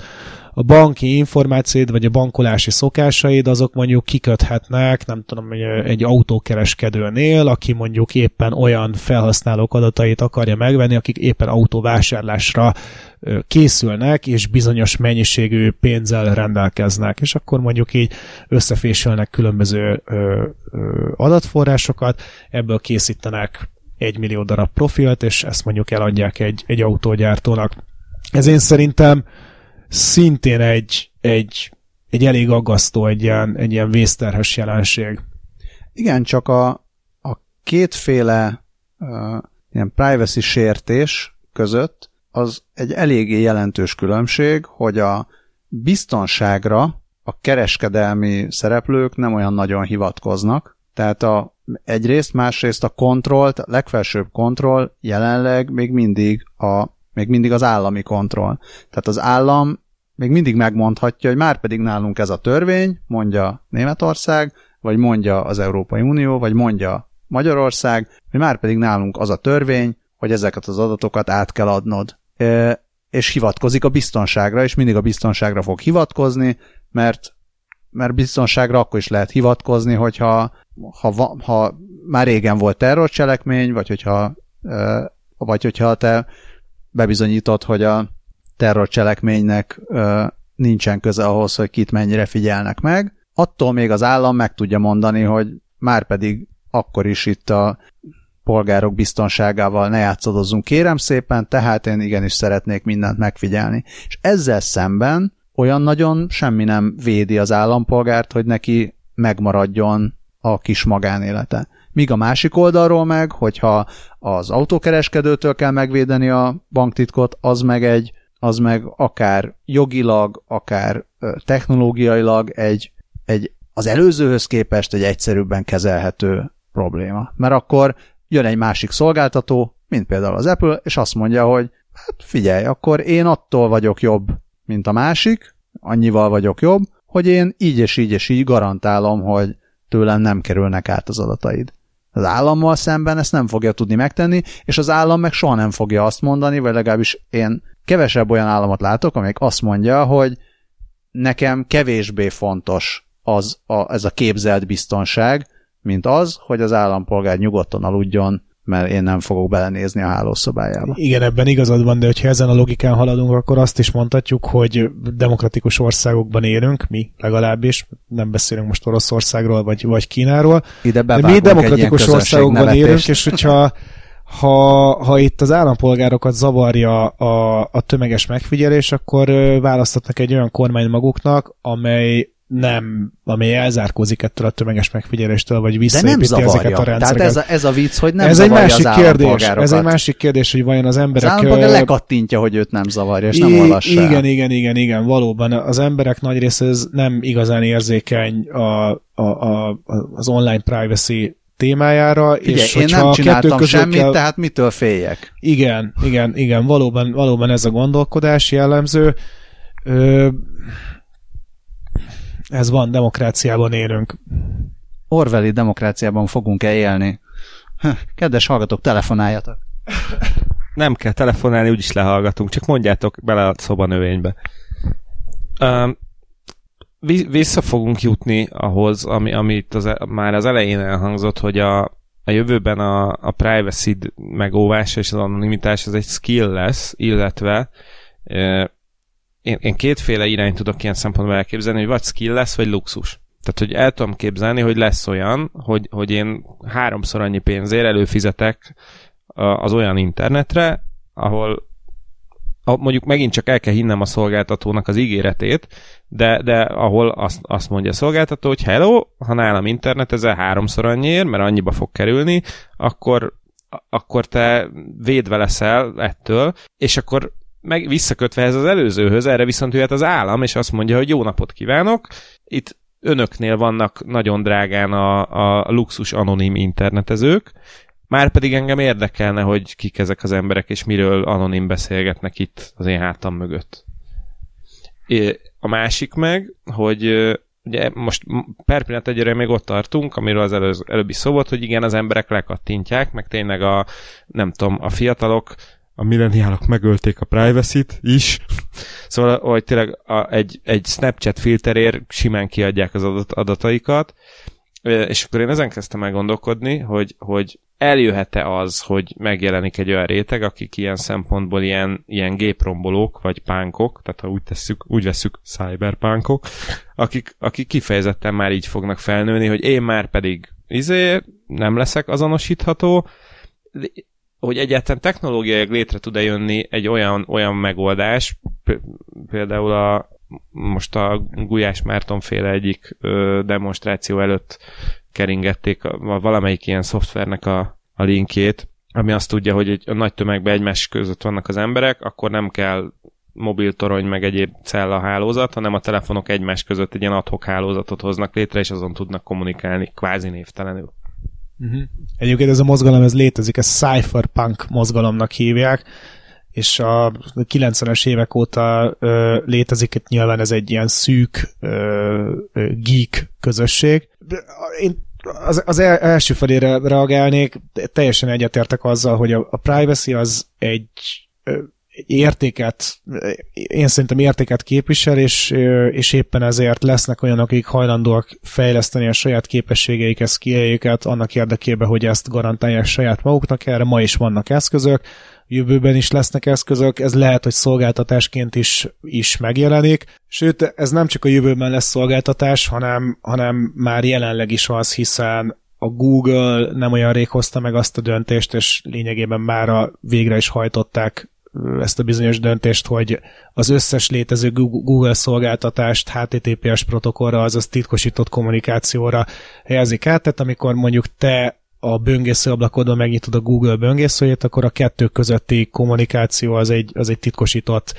a banki információid, vagy a bankolási szokásaid, azok mondjuk kiköthetnek, nem tudom, egy autókereskedőnél, aki mondjuk éppen olyan felhasználók adatait akarja megvenni, akik éppen autóvásárlásra készülnek, és bizonyos mennyiségű pénzzel rendelkeznek, és akkor mondjuk így összefésülnek különböző adatforrásokat, ebből készítenek egy millió darab profilt, és ezt mondjuk eladják egy, egy autógyártónak. Ez én szerintem szintén egy, egy, egy elég aggasztó, egy ilyen, egy ilyen vészterhes jelenség. Igen, csak a, a kétféle uh, ilyen privacy sértés között az egy eléggé jelentős különbség, hogy a biztonságra a kereskedelmi szereplők nem olyan nagyon hivatkoznak, tehát a, egyrészt, másrészt a kontrollt, a legfelsőbb kontroll jelenleg még mindig, a, még mindig az állami kontroll. Tehát az állam még mindig megmondhatja, hogy már pedig nálunk ez a törvény, mondja Németország, vagy mondja az Európai Unió, vagy mondja Magyarország, hogy már pedig nálunk az a törvény, hogy ezeket az adatokat át kell adnod. E, és hivatkozik a biztonságra, és mindig a biztonságra fog hivatkozni, mert mert biztonságra akkor is lehet hivatkozni, hogyha ha, ha már régen volt terrorcselekmény, vagy hogyha, vagy hogyha te bebizonyítod, hogy a terrorcselekménynek nincsen köze ahhoz, hogy kit mennyire figyelnek meg, attól még az állam meg tudja mondani, hogy már pedig akkor is itt a polgárok biztonságával ne játszadozzunk, kérem szépen, tehát én igenis szeretnék mindent megfigyelni. És ezzel szemben olyan nagyon semmi nem védi az állampolgárt, hogy neki megmaradjon a kis magánélete. Míg a másik oldalról meg, hogyha az autókereskedőtől kell megvédeni a banktitkot, az meg egy, az meg akár jogilag, akár technológiailag egy, egy az előzőhöz képest egy egyszerűbben kezelhető probléma. Mert akkor jön egy másik szolgáltató, mint például az Apple, és azt mondja, hogy hát figyelj, akkor én attól vagyok jobb, mint a másik, annyival vagyok jobb, hogy én így és így és így garantálom, hogy tőlem nem kerülnek át az adataid. Az állammal szemben ezt nem fogja tudni megtenni, és az állam meg soha nem fogja azt mondani, vagy legalábbis én kevesebb olyan államot látok, amelyik azt mondja, hogy nekem kevésbé fontos az a, ez a képzelt biztonság, mint az, hogy az állampolgár nyugodtan aludjon mert én nem fogok belenézni a hálószobájába. Igen, ebben igazad van, de hogyha ezen a logikán haladunk, akkor azt is mondhatjuk, hogy demokratikus országokban élünk, mi legalábbis, nem beszélünk most Oroszországról vagy, vagy Kínáról, Ide de mi demokratikus országokban élünk, és hogyha ha, ha itt az állampolgárokat zavarja a, a tömeges megfigyelés, akkor választhatnak egy olyan kormány maguknak, amely nem, ami elzárkózik ettől a tömeges megfigyeléstől, vagy De nem visszaépíti zavarja. ezeket a rendszereket. Tehát ez a, ez a vicc, hogy nem ez egy másik az kérdés. Ez egy másik kérdés, hogy vajon az Az emberek... állampolgár ö, lekattintja, hogy őt nem zavarja, és nem I- olvassa el. Igen, igen, igen, igen, valóban. Az emberek nagy része ez nem igazán érzékeny a, a, a, az online privacy témájára, Figyelj, és én nem csináltam semmit, kell... tehát mitől féljek? Igen, igen, igen, valóban, valóban ez a gondolkodás jellemző. Ö, ez van, demokráciában élünk. Orwelli demokráciában fogunk-e élni? Kedves hallgatók, telefonáljatok. [LAUGHS] Nem kell telefonálni, úgyis lehallgatunk, csak mondjátok bele a szobanövénybe. Um, vissza fogunk jutni ahhoz, ami, amit az, e- már az elején elhangzott, hogy a, a jövőben a, a privacy megóvása és az anonimitás az egy skill lesz, illetve én, én kétféle irányt tudok ilyen szempontból elképzelni, hogy vagy skill lesz, vagy luxus. Tehát, hogy el tudom képzelni, hogy lesz olyan, hogy, hogy én háromszor annyi pénzért előfizetek az olyan internetre, ahol mondjuk megint csak el kell hinnem a szolgáltatónak az ígéretét, de, de ahol azt, azt mondja a szolgáltató, hogy hello, ha nálam internetezel háromszor annyiért, mert annyiba fog kerülni, akkor, akkor te védve leszel ettől, és akkor meg visszakötve ez az előzőhöz, erre viszont jöhet az állam, és azt mondja, hogy jó napot kívánok, itt önöknél vannak nagyon drágán a, a luxus anonim internetezők, már pedig engem érdekelne, hogy kik ezek az emberek, és miről anonim beszélgetnek itt az én hátam mögött. A másik meg, hogy ugye most per pillanat egyre még ott tartunk, amiről az előz, előbbi szó volt, hogy igen, az emberek lekattintják, meg tényleg a, nem tudom, a fiatalok, a milleniálok megölték a privacy-t is, szóval, hogy tényleg a, egy, egy Snapchat filterért simán kiadják az adat, adataikat, és akkor én ezen kezdtem el gondolkodni, hogy, hogy eljöhet-e az, hogy megjelenik egy olyan réteg, akik ilyen szempontból ilyen, ilyen géprombolók, vagy pánkok, tehát ha úgy tesszük, úgy veszük cyberpánkok, akik, akik kifejezetten már így fognak felnőni, hogy én már pedig izé, nem leszek azonosítható, hogy egyáltalán technológiailag létre tud-e jönni egy olyan, olyan megoldás, például a, most a Gulyás Márton féle egyik ö, demonstráció előtt keringették a, a valamelyik ilyen szoftvernek a, a linkjét, ami azt tudja, hogy egy, a nagy tömegben egymás között vannak az emberek, akkor nem kell mobiltorony meg egyéb cella hálózat, hanem a telefonok egymás között egy ilyen adhok hálózatot hoznak létre, és azon tudnak kommunikálni kvázi névtelenül. Uh-huh. Egyébként ez a mozgalom, ez létezik, ez cypherpunk mozgalomnak hívják, és a 90-es évek óta ö, létezik, itt nyilván ez egy ilyen szűk ö, geek közösség. Én az, az el, első felére reagálnék, teljesen egyetértek azzal, hogy a, a privacy az egy értéket, én szerintem értéket képvisel, és, és éppen ezért lesznek olyanok, akik hajlandóak fejleszteni a saját képességeiket, skilljeiket annak érdekében, hogy ezt garantálják saját maguknak. Erre ma is vannak eszközök, jövőben is lesznek eszközök, ez lehet, hogy szolgáltatásként is, is megjelenik. Sőt, ez nem csak a jövőben lesz szolgáltatás, hanem, hanem már jelenleg is az, hiszen a Google nem olyan rég hozta meg azt a döntést, és lényegében már a végre is hajtották ezt a bizonyos döntést, hogy az összes létező Google szolgáltatást HTTPS protokollra, azaz titkosított kommunikációra helyezik át, tehát amikor mondjuk te a böngésző ablakodon megnyitod a Google böngészőjét, akkor a kettő közötti kommunikáció az egy, az egy titkosított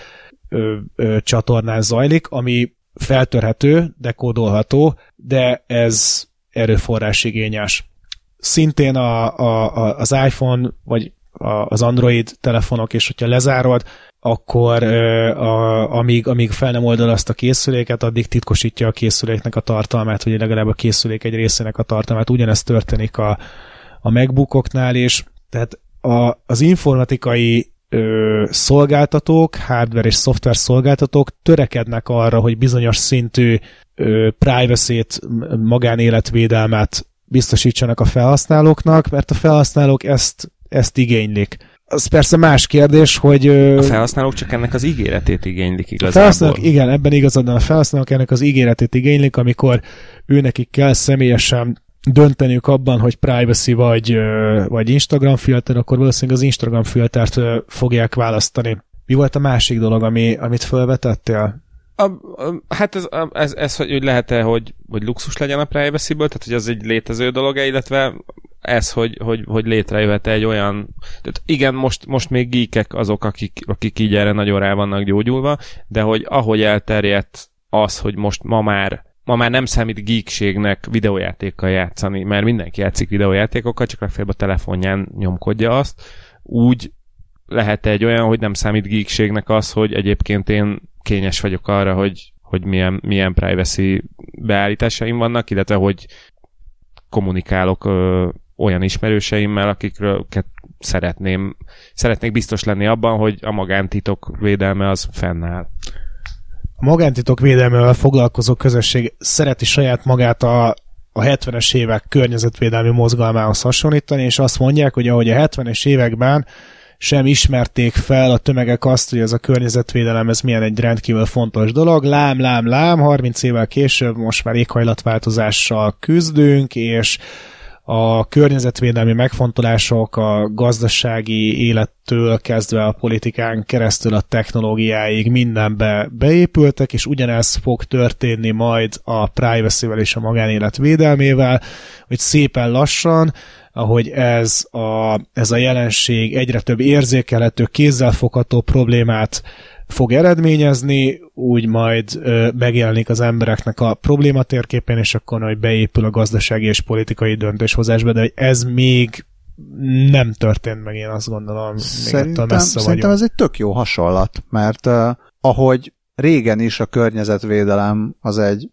ö, ö, csatornán zajlik, ami feltörhető, dekódolható, de ez erőforrás igényes. Szintén a, a, a, az iPhone, vagy az Android telefonok, és hogyha lezárod, akkor a, amíg, amíg fel nem oldal azt a készüléket, addig titkosítja a készüléknek a tartalmát, vagy legalább a készülék egy részének a tartalmát. Ugyanezt történik a, a MacBookoknál is. Tehát a, az informatikai ö, szolgáltatók, hardware és szoftver szolgáltatók törekednek arra, hogy bizonyos szintű ö, privacy-t, magánéletvédelmet biztosítsanak a felhasználóknak, mert a felhasználók ezt, ezt igénylik. Az persze más kérdés, hogy... A felhasználók csak ennek az ígéretét igénylik A igazából. felhasználók, igen, ebben igazad van. A felhasználók ennek az ígéretét igénylik, amikor őnekik kell személyesen dönteniük abban, hogy privacy vagy, vagy Instagram filter, akkor valószínűleg az Instagram filtert fogják választani. Mi volt a másik dolog, ami, amit felvetettél? A, a, hát ez, a, ez, ez hogy lehet-e, hogy, hogy luxus legyen a privacy tehát hogy az egy létező dolog -e, illetve ez, hogy, hogy, hogy létrejöhet egy olyan... Tehát igen, most, most még geekek azok, akik, akik így erre nagyon rá vannak gyógyulva, de hogy ahogy elterjedt az, hogy most ma már ma már nem számít geekségnek videójátékkal játszani, mert mindenki játszik videójátékokkal, csak legfeljebb a telefonján nyomkodja azt, úgy lehet egy olyan, hogy nem számít geekségnek az, hogy egyébként én kényes vagyok arra, hogy, hogy milyen, milyen privacy beállításaim vannak, illetve hogy kommunikálok ö, olyan ismerőseimmel, akikről szeretném, szeretnék biztos lenni abban, hogy a magántitok védelme az fennáll. A magántitok védelmével foglalkozó közösség szereti saját magát a, a 70-es évek környezetvédelmi mozgalmához hasonlítani, és azt mondják, hogy ahogy a 70-es években sem ismerték fel a tömegek azt, hogy ez a környezetvédelem ez milyen egy rendkívül fontos dolog. Lám, lám, lám, 30 évvel később most már éghajlatváltozással küzdünk, és a környezetvédelmi megfontolások a gazdasági élettől kezdve a politikán keresztül a technológiáig mindenbe beépültek, és ugyanez fog történni majd a privacy-vel és a magánélet védelmével, hogy szépen lassan ahogy ez a, ez a jelenség egyre több érzékelhető, kézzelfogható problémát fog eredményezni, úgy majd ö, megjelenik az embereknek a probléma térképen, és akkor hogy beépül a gazdasági és politikai döntéshozásba, de hogy ez még nem történt meg, én azt gondolom, szerintem, messze Szerintem ez egy tök jó hasonlat, mert uh, ahogy régen is a környezetvédelem az egy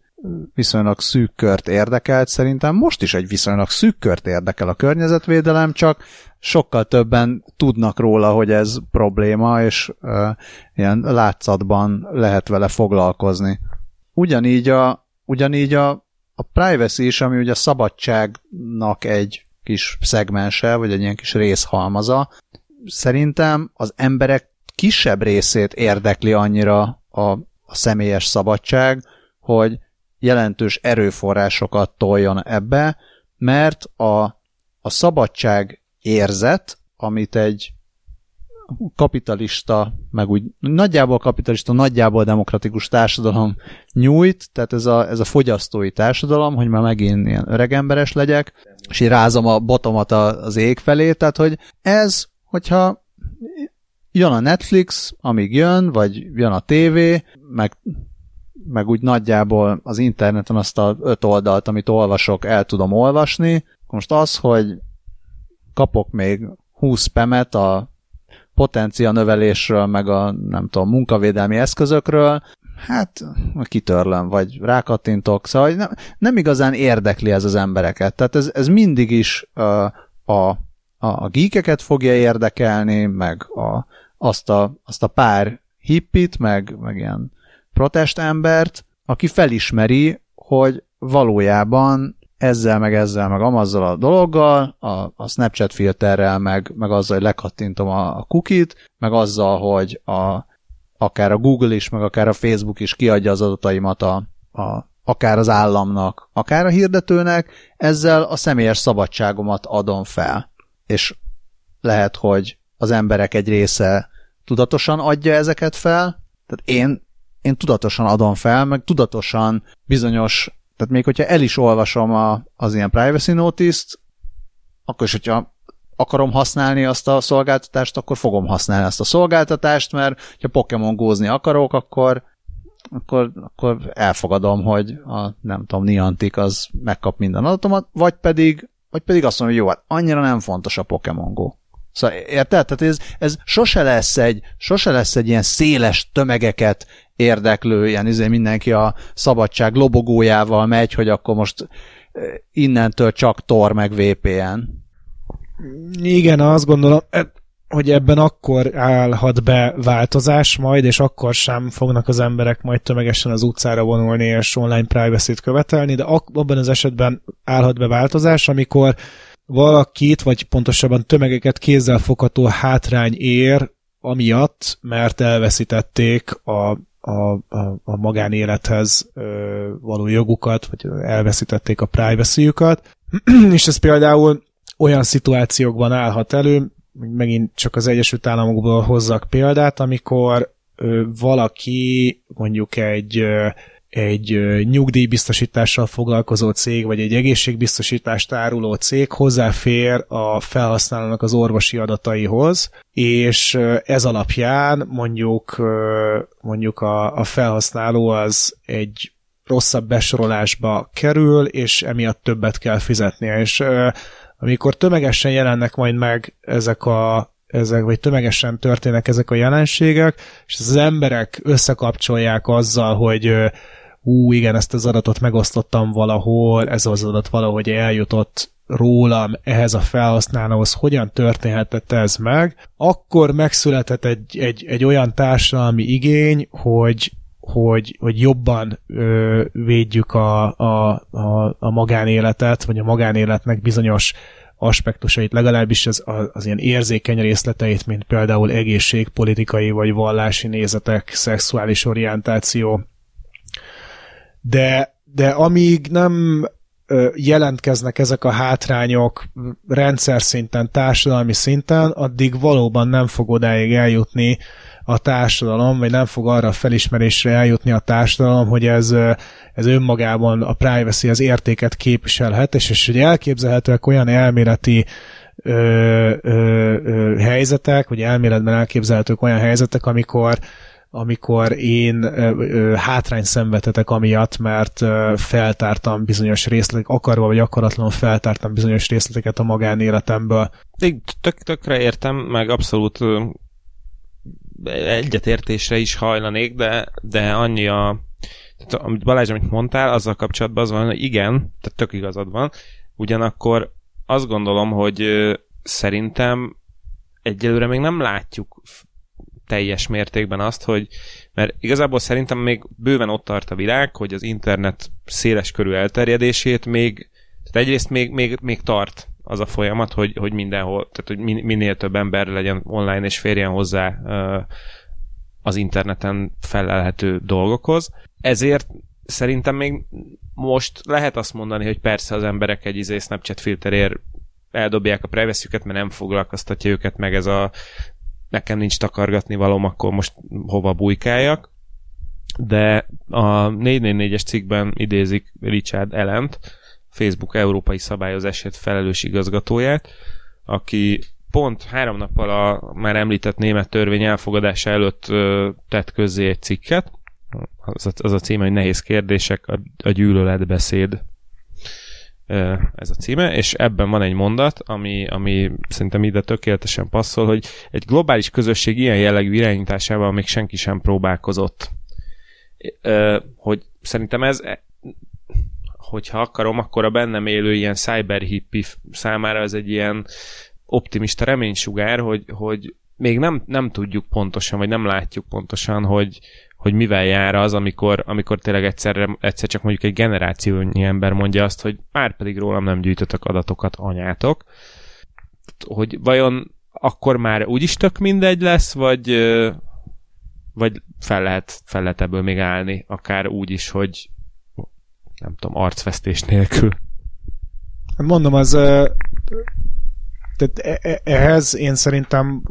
viszonylag szűk kört érdekelt, szerintem most is egy viszonylag szűk kört érdekel a környezetvédelem, csak sokkal többen tudnak róla, hogy ez probléma, és uh, ilyen látszatban lehet vele foglalkozni. Ugyanígy a, ugyanígy a, a privacy is, ami ugye a szabadságnak egy kis szegmense, vagy egy ilyen kis részhalmaza, szerintem az emberek kisebb részét érdekli annyira a, a személyes szabadság, hogy jelentős erőforrásokat toljon ebbe, mert a, a szabadság érzet, amit egy kapitalista, meg úgy nagyjából kapitalista, nagyjából demokratikus társadalom nyújt, tehát ez a, ez a fogyasztói társadalom, hogy már megint ilyen öregemberes legyek, és így rázom a botomat az ég felé, tehát hogy ez, hogyha jön a Netflix, amíg jön, vagy jön a tévé, meg meg úgy nagyjából az interneten azt a öt oldalt, amit olvasok, el tudom olvasni. Most az, hogy kapok még 20 pemet a potencia növelésről, meg a nem tudom, munkavédelmi eszközökről, hát kitörlöm, vagy rákattintok, szóval nem, nem igazán érdekli ez az embereket. Tehát ez, ez mindig is a, a, a geekeket fogja érdekelni, meg a, azt, a, azt a pár hippit, meg, meg ilyen protest embert, aki felismeri, hogy valójában ezzel, meg ezzel, meg amazzal a dologgal, a, a Snapchat filterrel, meg, meg azzal, hogy lekattintom a, a cookie-t, meg azzal, hogy a, akár a Google is, meg akár a Facebook is kiadja az adataimat a, a, akár az államnak, akár a hirdetőnek, ezzel a személyes szabadságomat adom fel. És lehet, hogy az emberek egy része tudatosan adja ezeket fel, tehát én én tudatosan adom fel, meg tudatosan bizonyos, tehát még hogyha el is olvasom a, az ilyen privacy notice-t, akkor is, hogyha akarom használni azt a szolgáltatást, akkor fogom használni azt a szolgáltatást, mert ha Pokémon gózni akarok, akkor, akkor, akkor elfogadom, hogy a, nem tudom, Niantic az megkap minden adatomat, vagy pedig, vagy pedig azt mondom, hogy jó, hát annyira nem fontos a Pokémon Go. Szóval érted? Tehát ez, ez sose lesz egy, sose lesz egy ilyen széles tömegeket érdeklő, ilyen izé mindenki a szabadság lobogójával megy, hogy akkor most eh, innentől csak Tor meg VPN. Igen, azt gondolom, e, hogy ebben akkor állhat be változás majd, és akkor sem fognak az emberek majd tömegesen az utcára vonulni és online privacy-t követelni, de abban az esetben állhat be változás, amikor valakit, vagy pontosabban tömegeket kézzel fogható hátrány ér, amiatt, mert elveszítették a a, a, a magánélethez ö, való jogukat, vagy elveszítették a privacy-jukat, [CLEARS THROAT] és ez például olyan szituációkban állhat elő, megint csak az Egyesült Államokból hozzak példát, amikor valaki mondjuk egy egy nyugdíjbiztosítással foglalkozó cég, vagy egy egészségbiztosítást áruló cég hozzáfér a felhasználónak az orvosi adataihoz, és ez alapján mondjuk, mondjuk a, a felhasználó az egy rosszabb besorolásba kerül, és emiatt többet kell fizetnie. És amikor tömegesen jelennek majd meg ezek a ezek, vagy tömegesen történnek ezek a jelenségek, és az emberek összekapcsolják azzal, hogy ú, igen, ezt az adatot megosztottam valahol, ez az adat valahogy eljutott rólam ehhez a felhasználóhoz, hogyan történhetett ez meg, akkor megszületett egy, egy, egy olyan társadalmi igény, hogy hogy, hogy jobban ö, védjük a, a, a, a magánéletet, vagy a magánéletnek bizonyos aspektusait, legalábbis az, az, az ilyen érzékeny részleteit, mint például egészségpolitikai vagy vallási nézetek, szexuális orientáció, de, de amíg nem jelentkeznek ezek a hátrányok rendszer szinten, társadalmi szinten, addig valóban nem fog odáig eljutni a társadalom, vagy nem fog arra felismerésre eljutni a társadalom, hogy ez, ez önmagában a privacy az értéket képviselhet, és, és hogy elképzelhetőek olyan elméleti ö, ö, ö, helyzetek, vagy elméletben elképzelhetők olyan helyzetek, amikor amikor én ö, hátrány szenvedhetek amiatt, mert ö, feltártam bizonyos részletek, akarva vagy akaratlanul feltártam bizonyos részleteket a magánéletemből. Én tök, tökre értem, meg abszolút egyetértésre is hajlanék, de, de annyi a tehát, amit Balázs, amit mondtál, azzal kapcsolatban az van, hogy igen, tehát tök igazad van, ugyanakkor azt gondolom, hogy szerintem egyelőre még nem látjuk teljes mértékben azt, hogy mert igazából szerintem még bőven ott tart a világ, hogy az internet széles körű elterjedését még, tehát egyrészt még, még, még tart az a folyamat, hogy, hogy mindenhol, tehát hogy minél több ember legyen online és férjen hozzá az interneten felelhető dolgokhoz. Ezért szerintem még most lehet azt mondani, hogy persze az emberek egy izé Snapchat filterért eldobják a privacy mert nem foglalkoztatja őket meg ez a nekem nincs takargatni valóm, akkor most hova bujkáljak. De a 444-es cikkben idézik Richard Ellent, Facebook európai szabályozásért felelős igazgatóját, aki pont három nappal a már említett német törvény elfogadása előtt ö, tett közzé egy cikket, az a, az a címe, hogy nehéz kérdések, a, a gyűlöletbeszéd ez a címe, és ebben van egy mondat, ami, ami szerintem ide tökéletesen passzol, hogy egy globális közösség ilyen jellegű irányításával még senki sem próbálkozott. Hogy szerintem ez hogyha akarom, akkor a bennem élő ilyen cyber hippi számára ez egy ilyen optimista reménysugár, hogy, hogy még nem, nem tudjuk pontosan, vagy nem látjuk pontosan, hogy, hogy mivel jár az, amikor, amikor tényleg egyszerre, egyszer csak mondjuk egy generációnyi ember mondja azt, hogy már pedig rólam nem gyűjtötök adatokat, anyátok. Hogy vajon akkor már úgyis tök mindegy lesz, vagy, vagy fel lehet, fel lehet ebből még állni, akár úgy is, hogy nem tudom, arcvesztés nélkül. Hát mondom, az tehát e, e, ehhez én szerintem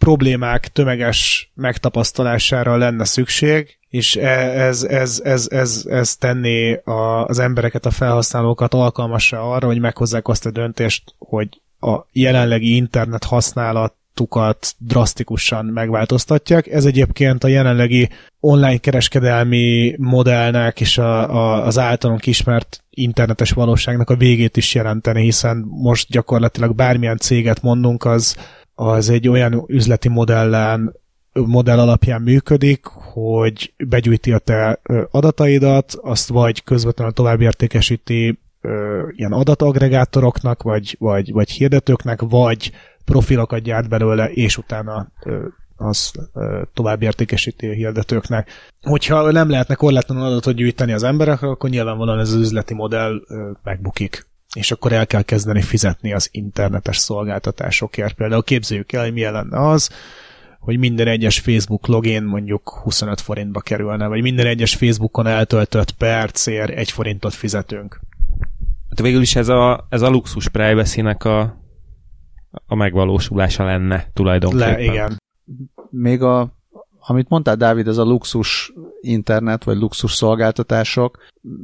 problémák tömeges megtapasztalására lenne szükség, és e, ez, ez, ez, ez, ez tenné a, az embereket, a felhasználókat alkalmasra arra, hogy meghozzák azt a döntést, hogy a jelenlegi internet használat tukat drasztikusan megváltoztatják. Ez egyébként a jelenlegi online kereskedelmi modellnek és a, a, az általunk ismert internetes valóságnak a végét is jelenteni, hiszen most gyakorlatilag bármilyen céget mondunk, az, az egy olyan üzleti modellen modell alapján működik, hogy begyűjti a te adataidat, azt vagy közvetlenül tovább értékesíti ilyen adatagregátoroknak, vagy, vagy, vagy hirdetőknek, vagy profilokat gyárt belőle, és utána az tovább értékesíti a hirdetőknek. Hogyha nem lehetne korlátlanul adatot gyűjteni az emberek, akkor nyilvánvalóan ez az üzleti modell megbukik és akkor el kell kezdeni fizetni az internetes szolgáltatásokért. Például képzeljük el, hogy milyen lenne az, hogy minden egyes Facebook login mondjuk 25 forintba kerülne, vagy minden egyes Facebookon eltöltött percért egy forintot fizetünk. Hát végül is ez a, ez a luxus privacy a, a megvalósulása lenne tulajdonképpen. Le, igen. még a amit mondtál, Dávid, ez a luxus internet, vagy luxus szolgáltatások,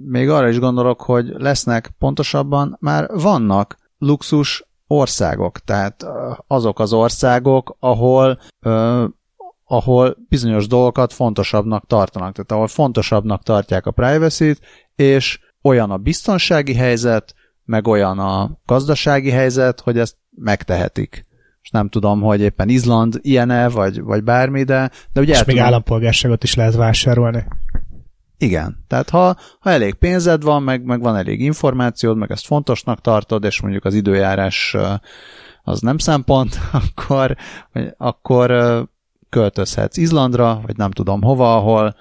még arra is gondolok, hogy lesznek pontosabban, már vannak luxus országok, tehát azok az országok, ahol ö, ahol bizonyos dolgokat fontosabbnak tartanak, tehát ahol fontosabbnak tartják a privacy-t, és olyan a biztonsági helyzet, meg olyan a gazdasági helyzet, hogy ezt megtehetik. És nem tudom, hogy éppen Izland ilyen-e, vagy, vagy bármi, de, de ugye És még tudom, állampolgárságot is lehet vásárolni. igen. Tehát ha, ha elég pénzed van, meg, meg van elég információd, meg ezt fontosnak tartod, és mondjuk az időjárás az nem szempont, [LAUGHS] akkor, akkor költözhetsz Izlandra, vagy nem tudom hova, ahol,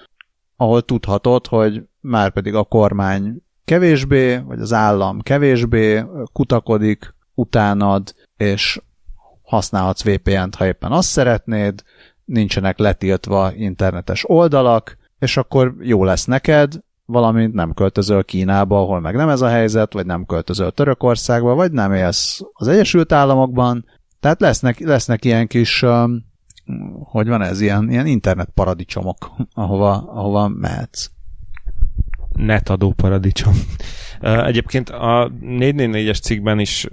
ahol tudhatod, hogy már pedig a kormány kevésbé, vagy az állam kevésbé kutakodik utánad, és használhatsz VPN-t, ha éppen azt szeretnéd, nincsenek letiltva internetes oldalak, és akkor jó lesz neked, valamint nem költözöl Kínába, ahol meg nem ez a helyzet, vagy nem költözöl Törökországba, vagy nem élsz az Egyesült Államokban. Tehát lesznek, lesznek ilyen kis, hogy van ez, ilyen, ilyen internet paradicsomok, [LAUGHS] ahova, ahova mehetsz netadó paradicsom. Egyébként a 444-es cikkben is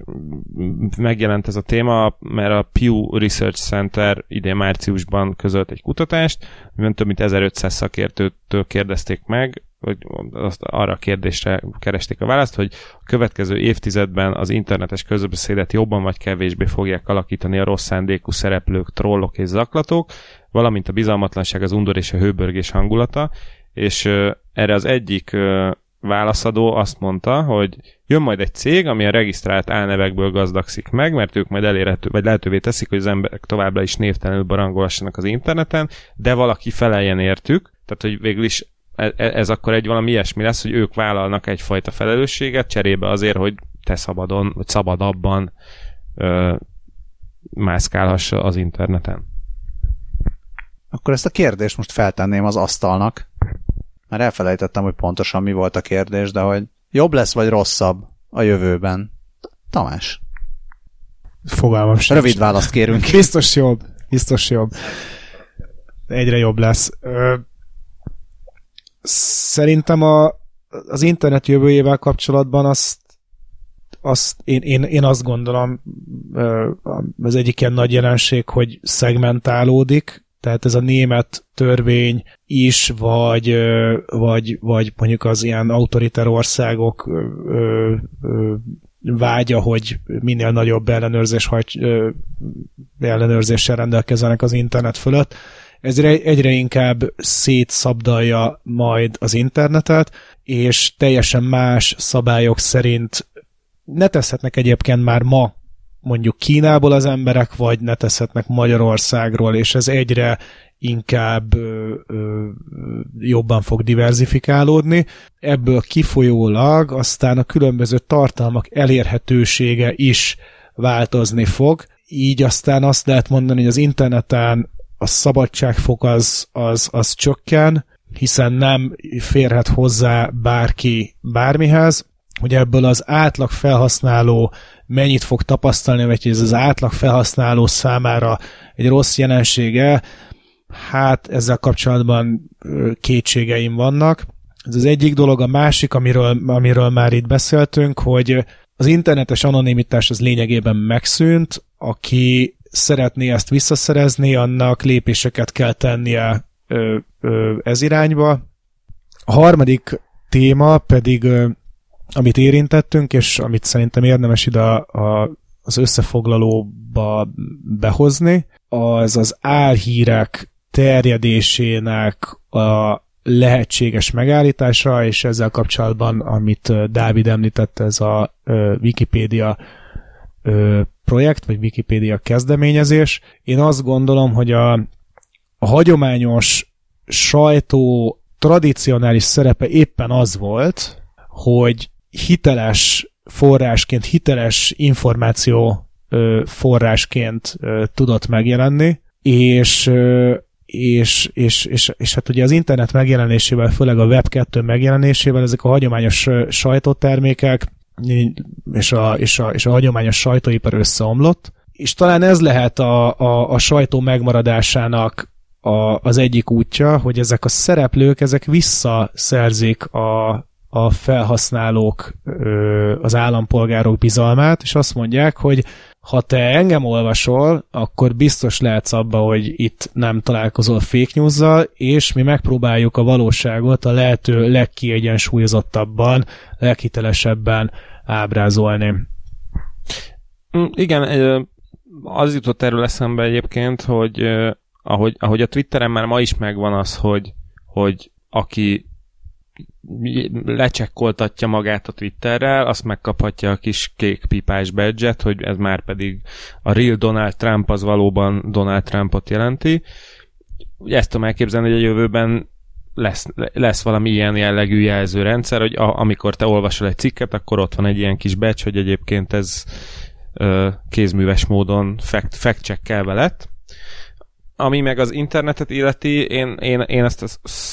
megjelent ez a téma, mert a Pew Research Center idén márciusban közölt egy kutatást, amiben több mint 1500 szakértőtől kérdezték meg, hogy azt arra a kérdésre keresték a választ, hogy a következő évtizedben az internetes közbeszédet jobban vagy kevésbé fogják alakítani a rossz szándékú szereplők, trollok és zaklatók, valamint a bizalmatlanság, az undor és a hőbörgés hangulata, és erre az egyik válaszadó azt mondta, hogy jön majd egy cég, ami a regisztrált álnevekből gazdagszik meg, mert ők majd elérhető, vagy lehetővé teszik, hogy az emberek továbbra is névtelenül barangolhassanak az interneten, de valaki feleljen értük, tehát hogy végül is e, e, ez akkor egy valami ilyesmi lesz, hogy ők vállalnak egyfajta felelősséget cserébe azért, hogy te szabadon, vagy szabadabban ö, mászkálhass az interneten. Akkor ezt a kérdést most feltenném az asztalnak. Már elfelejtettem, hogy pontosan mi volt a kérdés, de hogy jobb lesz vagy rosszabb a jövőben? Tamás. Fogalmam sem. Rövid választ kérünk. [LAUGHS] Biztos jobb. Biztos jobb. Egyre jobb lesz. Szerintem a, az internet jövőjével kapcsolatban azt, azt én, én, én azt gondolom, az egyik ilyen nagy jelenség, hogy szegmentálódik, tehát ez a német törvény is, vagy, vagy, vagy mondjuk az ilyen autoritár országok vágya, hogy minél nagyobb ellenőrzés hagy, ellenőrzéssel rendelkezzenek az internet fölött. Ez egyre inkább szétszabdalja majd az internetet, és teljesen más szabályok szerint ne teszhetnek egyébként már ma mondjuk Kínából az emberek, vagy ne teszhetnek Magyarországról, és ez egyre inkább ö, ö, jobban fog diversifikálódni. Ebből kifolyólag aztán a különböző tartalmak elérhetősége is változni fog. Így aztán azt lehet mondani, hogy az interneten a szabadságfok az, az, az csökken, hiszen nem férhet hozzá bárki bármihez, hogy ebből az átlag felhasználó mennyit fog tapasztalni, vagy ez az átlag felhasználó számára egy rossz jelensége, hát ezzel kapcsolatban kétségeim vannak. Ez az egyik dolog, a másik, amiről, amiről már itt beszéltünk, hogy az internetes anonimitás az lényegében megszűnt, aki szeretné ezt visszaszerezni, annak lépéseket kell tennie ö, ö, ez irányba. A harmadik téma pedig amit érintettünk, és amit szerintem érdemes ide a, az összefoglalóba behozni, az az álhírek terjedésének a lehetséges megállítása, és ezzel kapcsolatban, amit Dávid említett, ez a Wikipédia projekt, vagy Wikipédia kezdeményezés. Én azt gondolom, hogy a, a hagyományos sajtó tradicionális szerepe éppen az volt, hogy hiteles forrásként, hiteles információ forrásként tudott megjelenni, és, és, és, és, és hát ugye az internet megjelenésével, főleg a Web2 megjelenésével ezek a hagyományos sajtótermékek és a, és a, és a hagyományos sajtóipar összeomlott, és talán ez lehet a, a, a sajtó megmaradásának a, az egyik útja, hogy ezek a szereplők, ezek visszaszerzik a, a felhasználók, az állampolgárok bizalmát, és azt mondják, hogy ha te engem olvasol, akkor biztos lehetsz abba, hogy itt nem találkozol fake news és mi megpróbáljuk a valóságot a lehető legkiegyensúlyozottabban, leghitelesebben ábrázolni. Mm, igen, az jutott erről eszembe egyébként, hogy ahogy, ahogy a Twitteren már ma is megvan az, hogy, hogy aki lecsekkoltatja magát a Twitterrel, azt megkaphatja a kis kék pipás badge hogy ez már pedig a real Donald Trump az valóban Donald Trumpot jelenti. Ugye ezt tudom elképzelni, hogy a jövőben lesz, lesz valami ilyen jellegű jelzőrendszer, hogy a, amikor te olvasol egy cikket, akkor ott van egy ilyen kis badge, hogy egyébként ez ö, kézműves módon fact, fact lett. Ami meg az internetet illeti, én, én, én ezt, a,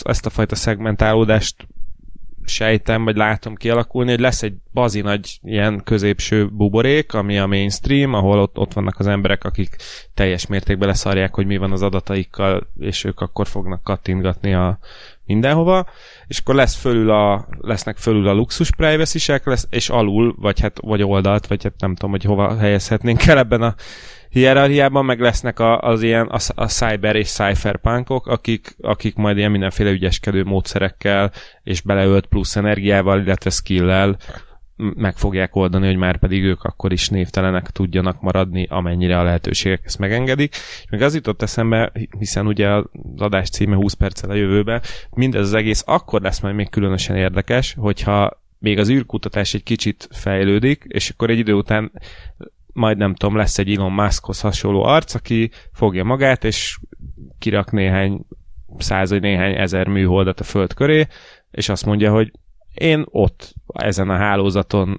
ezt a fajta szegmentálódást sejtem, vagy látom kialakulni, hogy lesz egy bazi nagy ilyen középső buborék, ami a mainstream, ahol ott, ott vannak az emberek, akik teljes mértékben leszarják, hogy mi van az adataikkal, és ők akkor fognak kattintgatni a mindenhova, és akkor lesz fölül a, lesznek fölül a luxus privacy lesz, és alul, vagy hát vagy oldalt, vagy hát nem tudom, hogy hova helyezhetnénk el ebben a hierarchiában meg lesznek a, az ilyen a, a cyber és cypherpunkok, akik, akik majd ilyen mindenféle ügyeskedő módszerekkel és beleölt plusz energiával, illetve skill-lel meg fogják oldani, hogy már pedig ők akkor is névtelenek tudjanak maradni, amennyire a lehetőségek ezt megengedik. És még az jutott eszembe, hiszen ugye az adás címe 20 perccel a jövőbe, mindez az egész akkor lesz majd még különösen érdekes, hogyha még az űrkutatás egy kicsit fejlődik, és akkor egy idő után majd nem tudom, lesz egy Elon Muskhoz hasonló arc, aki fogja magát, és kirak néhány száz vagy néhány ezer műholdat a föld köré, és azt mondja, hogy én ott ezen a hálózaton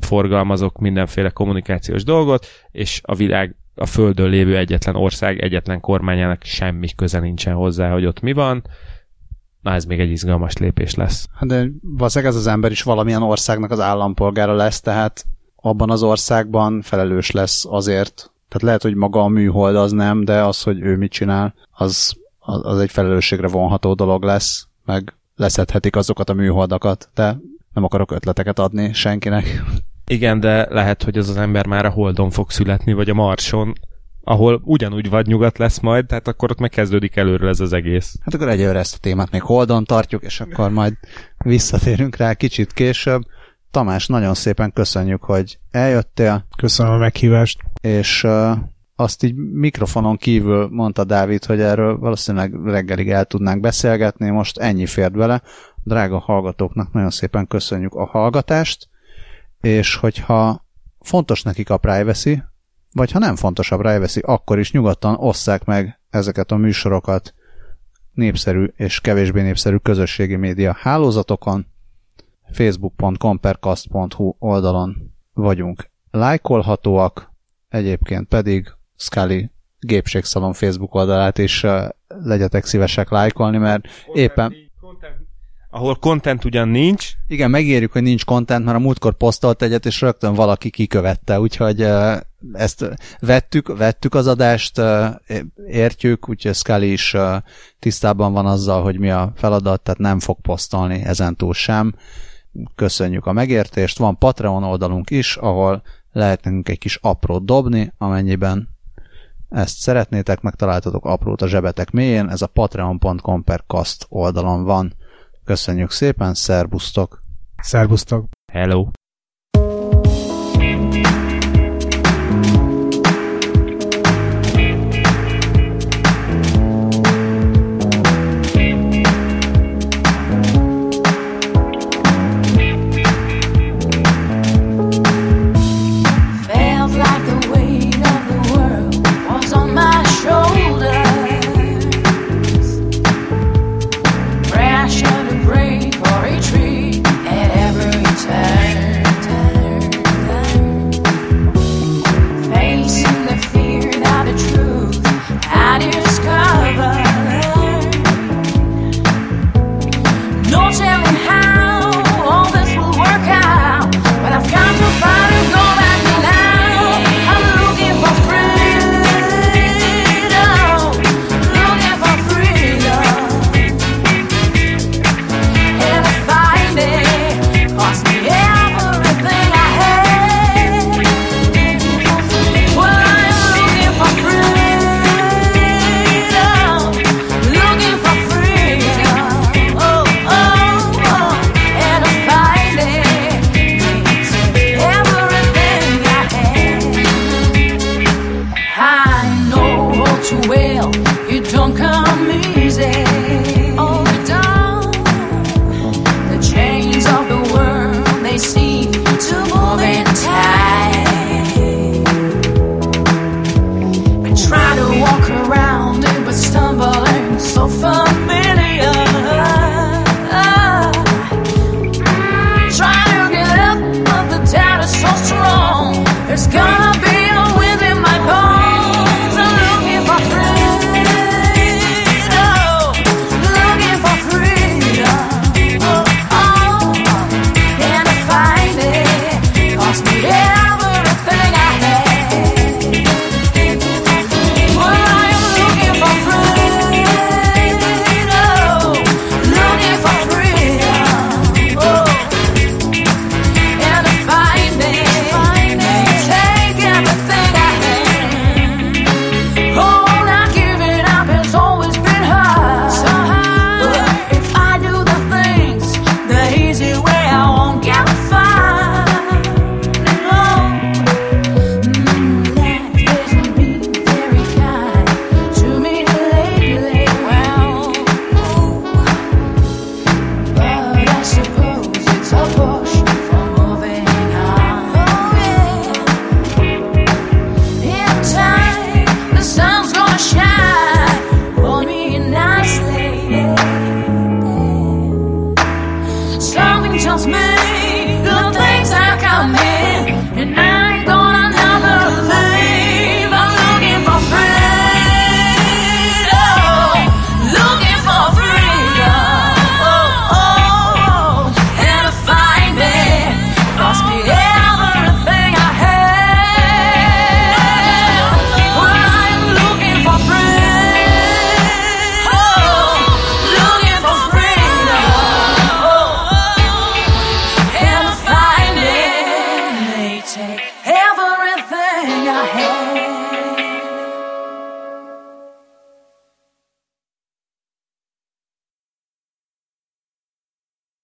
forgalmazok mindenféle kommunikációs dolgot, és a világ a földön lévő egyetlen ország, egyetlen kormányának semmi köze nincsen hozzá, hogy ott mi van. Na ez még egy izgalmas lépés lesz. Hát de valószínűleg ez az ember is valamilyen országnak az állampolgára lesz, tehát abban az országban felelős lesz azért. Tehát lehet, hogy maga a műhold az nem, de az, hogy ő mit csinál, az, az, egy felelősségre vonható dolog lesz, meg leszedhetik azokat a műholdakat, de nem akarok ötleteket adni senkinek. Igen, de lehet, hogy az az ember már a Holdon fog születni, vagy a Marson, ahol ugyanúgy vagy nyugat lesz majd, tehát akkor ott megkezdődik előről ez az egész. Hát akkor egyőre ezt a témát még Holdon tartjuk, és akkor majd visszatérünk rá kicsit később. Tamás, nagyon szépen köszönjük, hogy eljöttél. Köszönöm a meghívást. És uh, azt így mikrofonon kívül mondta Dávid, hogy erről valószínűleg reggelig el tudnánk beszélgetni, most ennyi fért bele. Drága hallgatóknak nagyon szépen köszönjük a hallgatást, és hogyha fontos nekik a privacy, vagy ha nem fontos a privacy, akkor is nyugodtan osszák meg ezeket a műsorokat népszerű és kevésbé népszerű közösségi média hálózatokon, facebook.com per oldalon vagyunk lájkolhatóak, egyébként pedig Scully gépségszalon Facebook oldalát is legyetek szívesek lájkolni, mert éppen... ahol content ugyan nincs. Igen, megérjük, hogy nincs content, mert a múltkor posztolt egyet, és rögtön valaki kikövette, úgyhogy ezt vettük, vettük az adást, értjük, úgyhogy Scully is tisztában van azzal, hogy mi a feladat, tehát nem fog posztolni ezentúl sem köszönjük a megértést. Van Patreon oldalunk is, ahol lehet nekünk egy kis aprót dobni, amennyiben ezt szeretnétek, megtaláltatok aprót a zsebetek mélyén, ez a patreon.com per cast oldalon van. Köszönjük szépen, szerbusztok! Szerbusztok! Hello!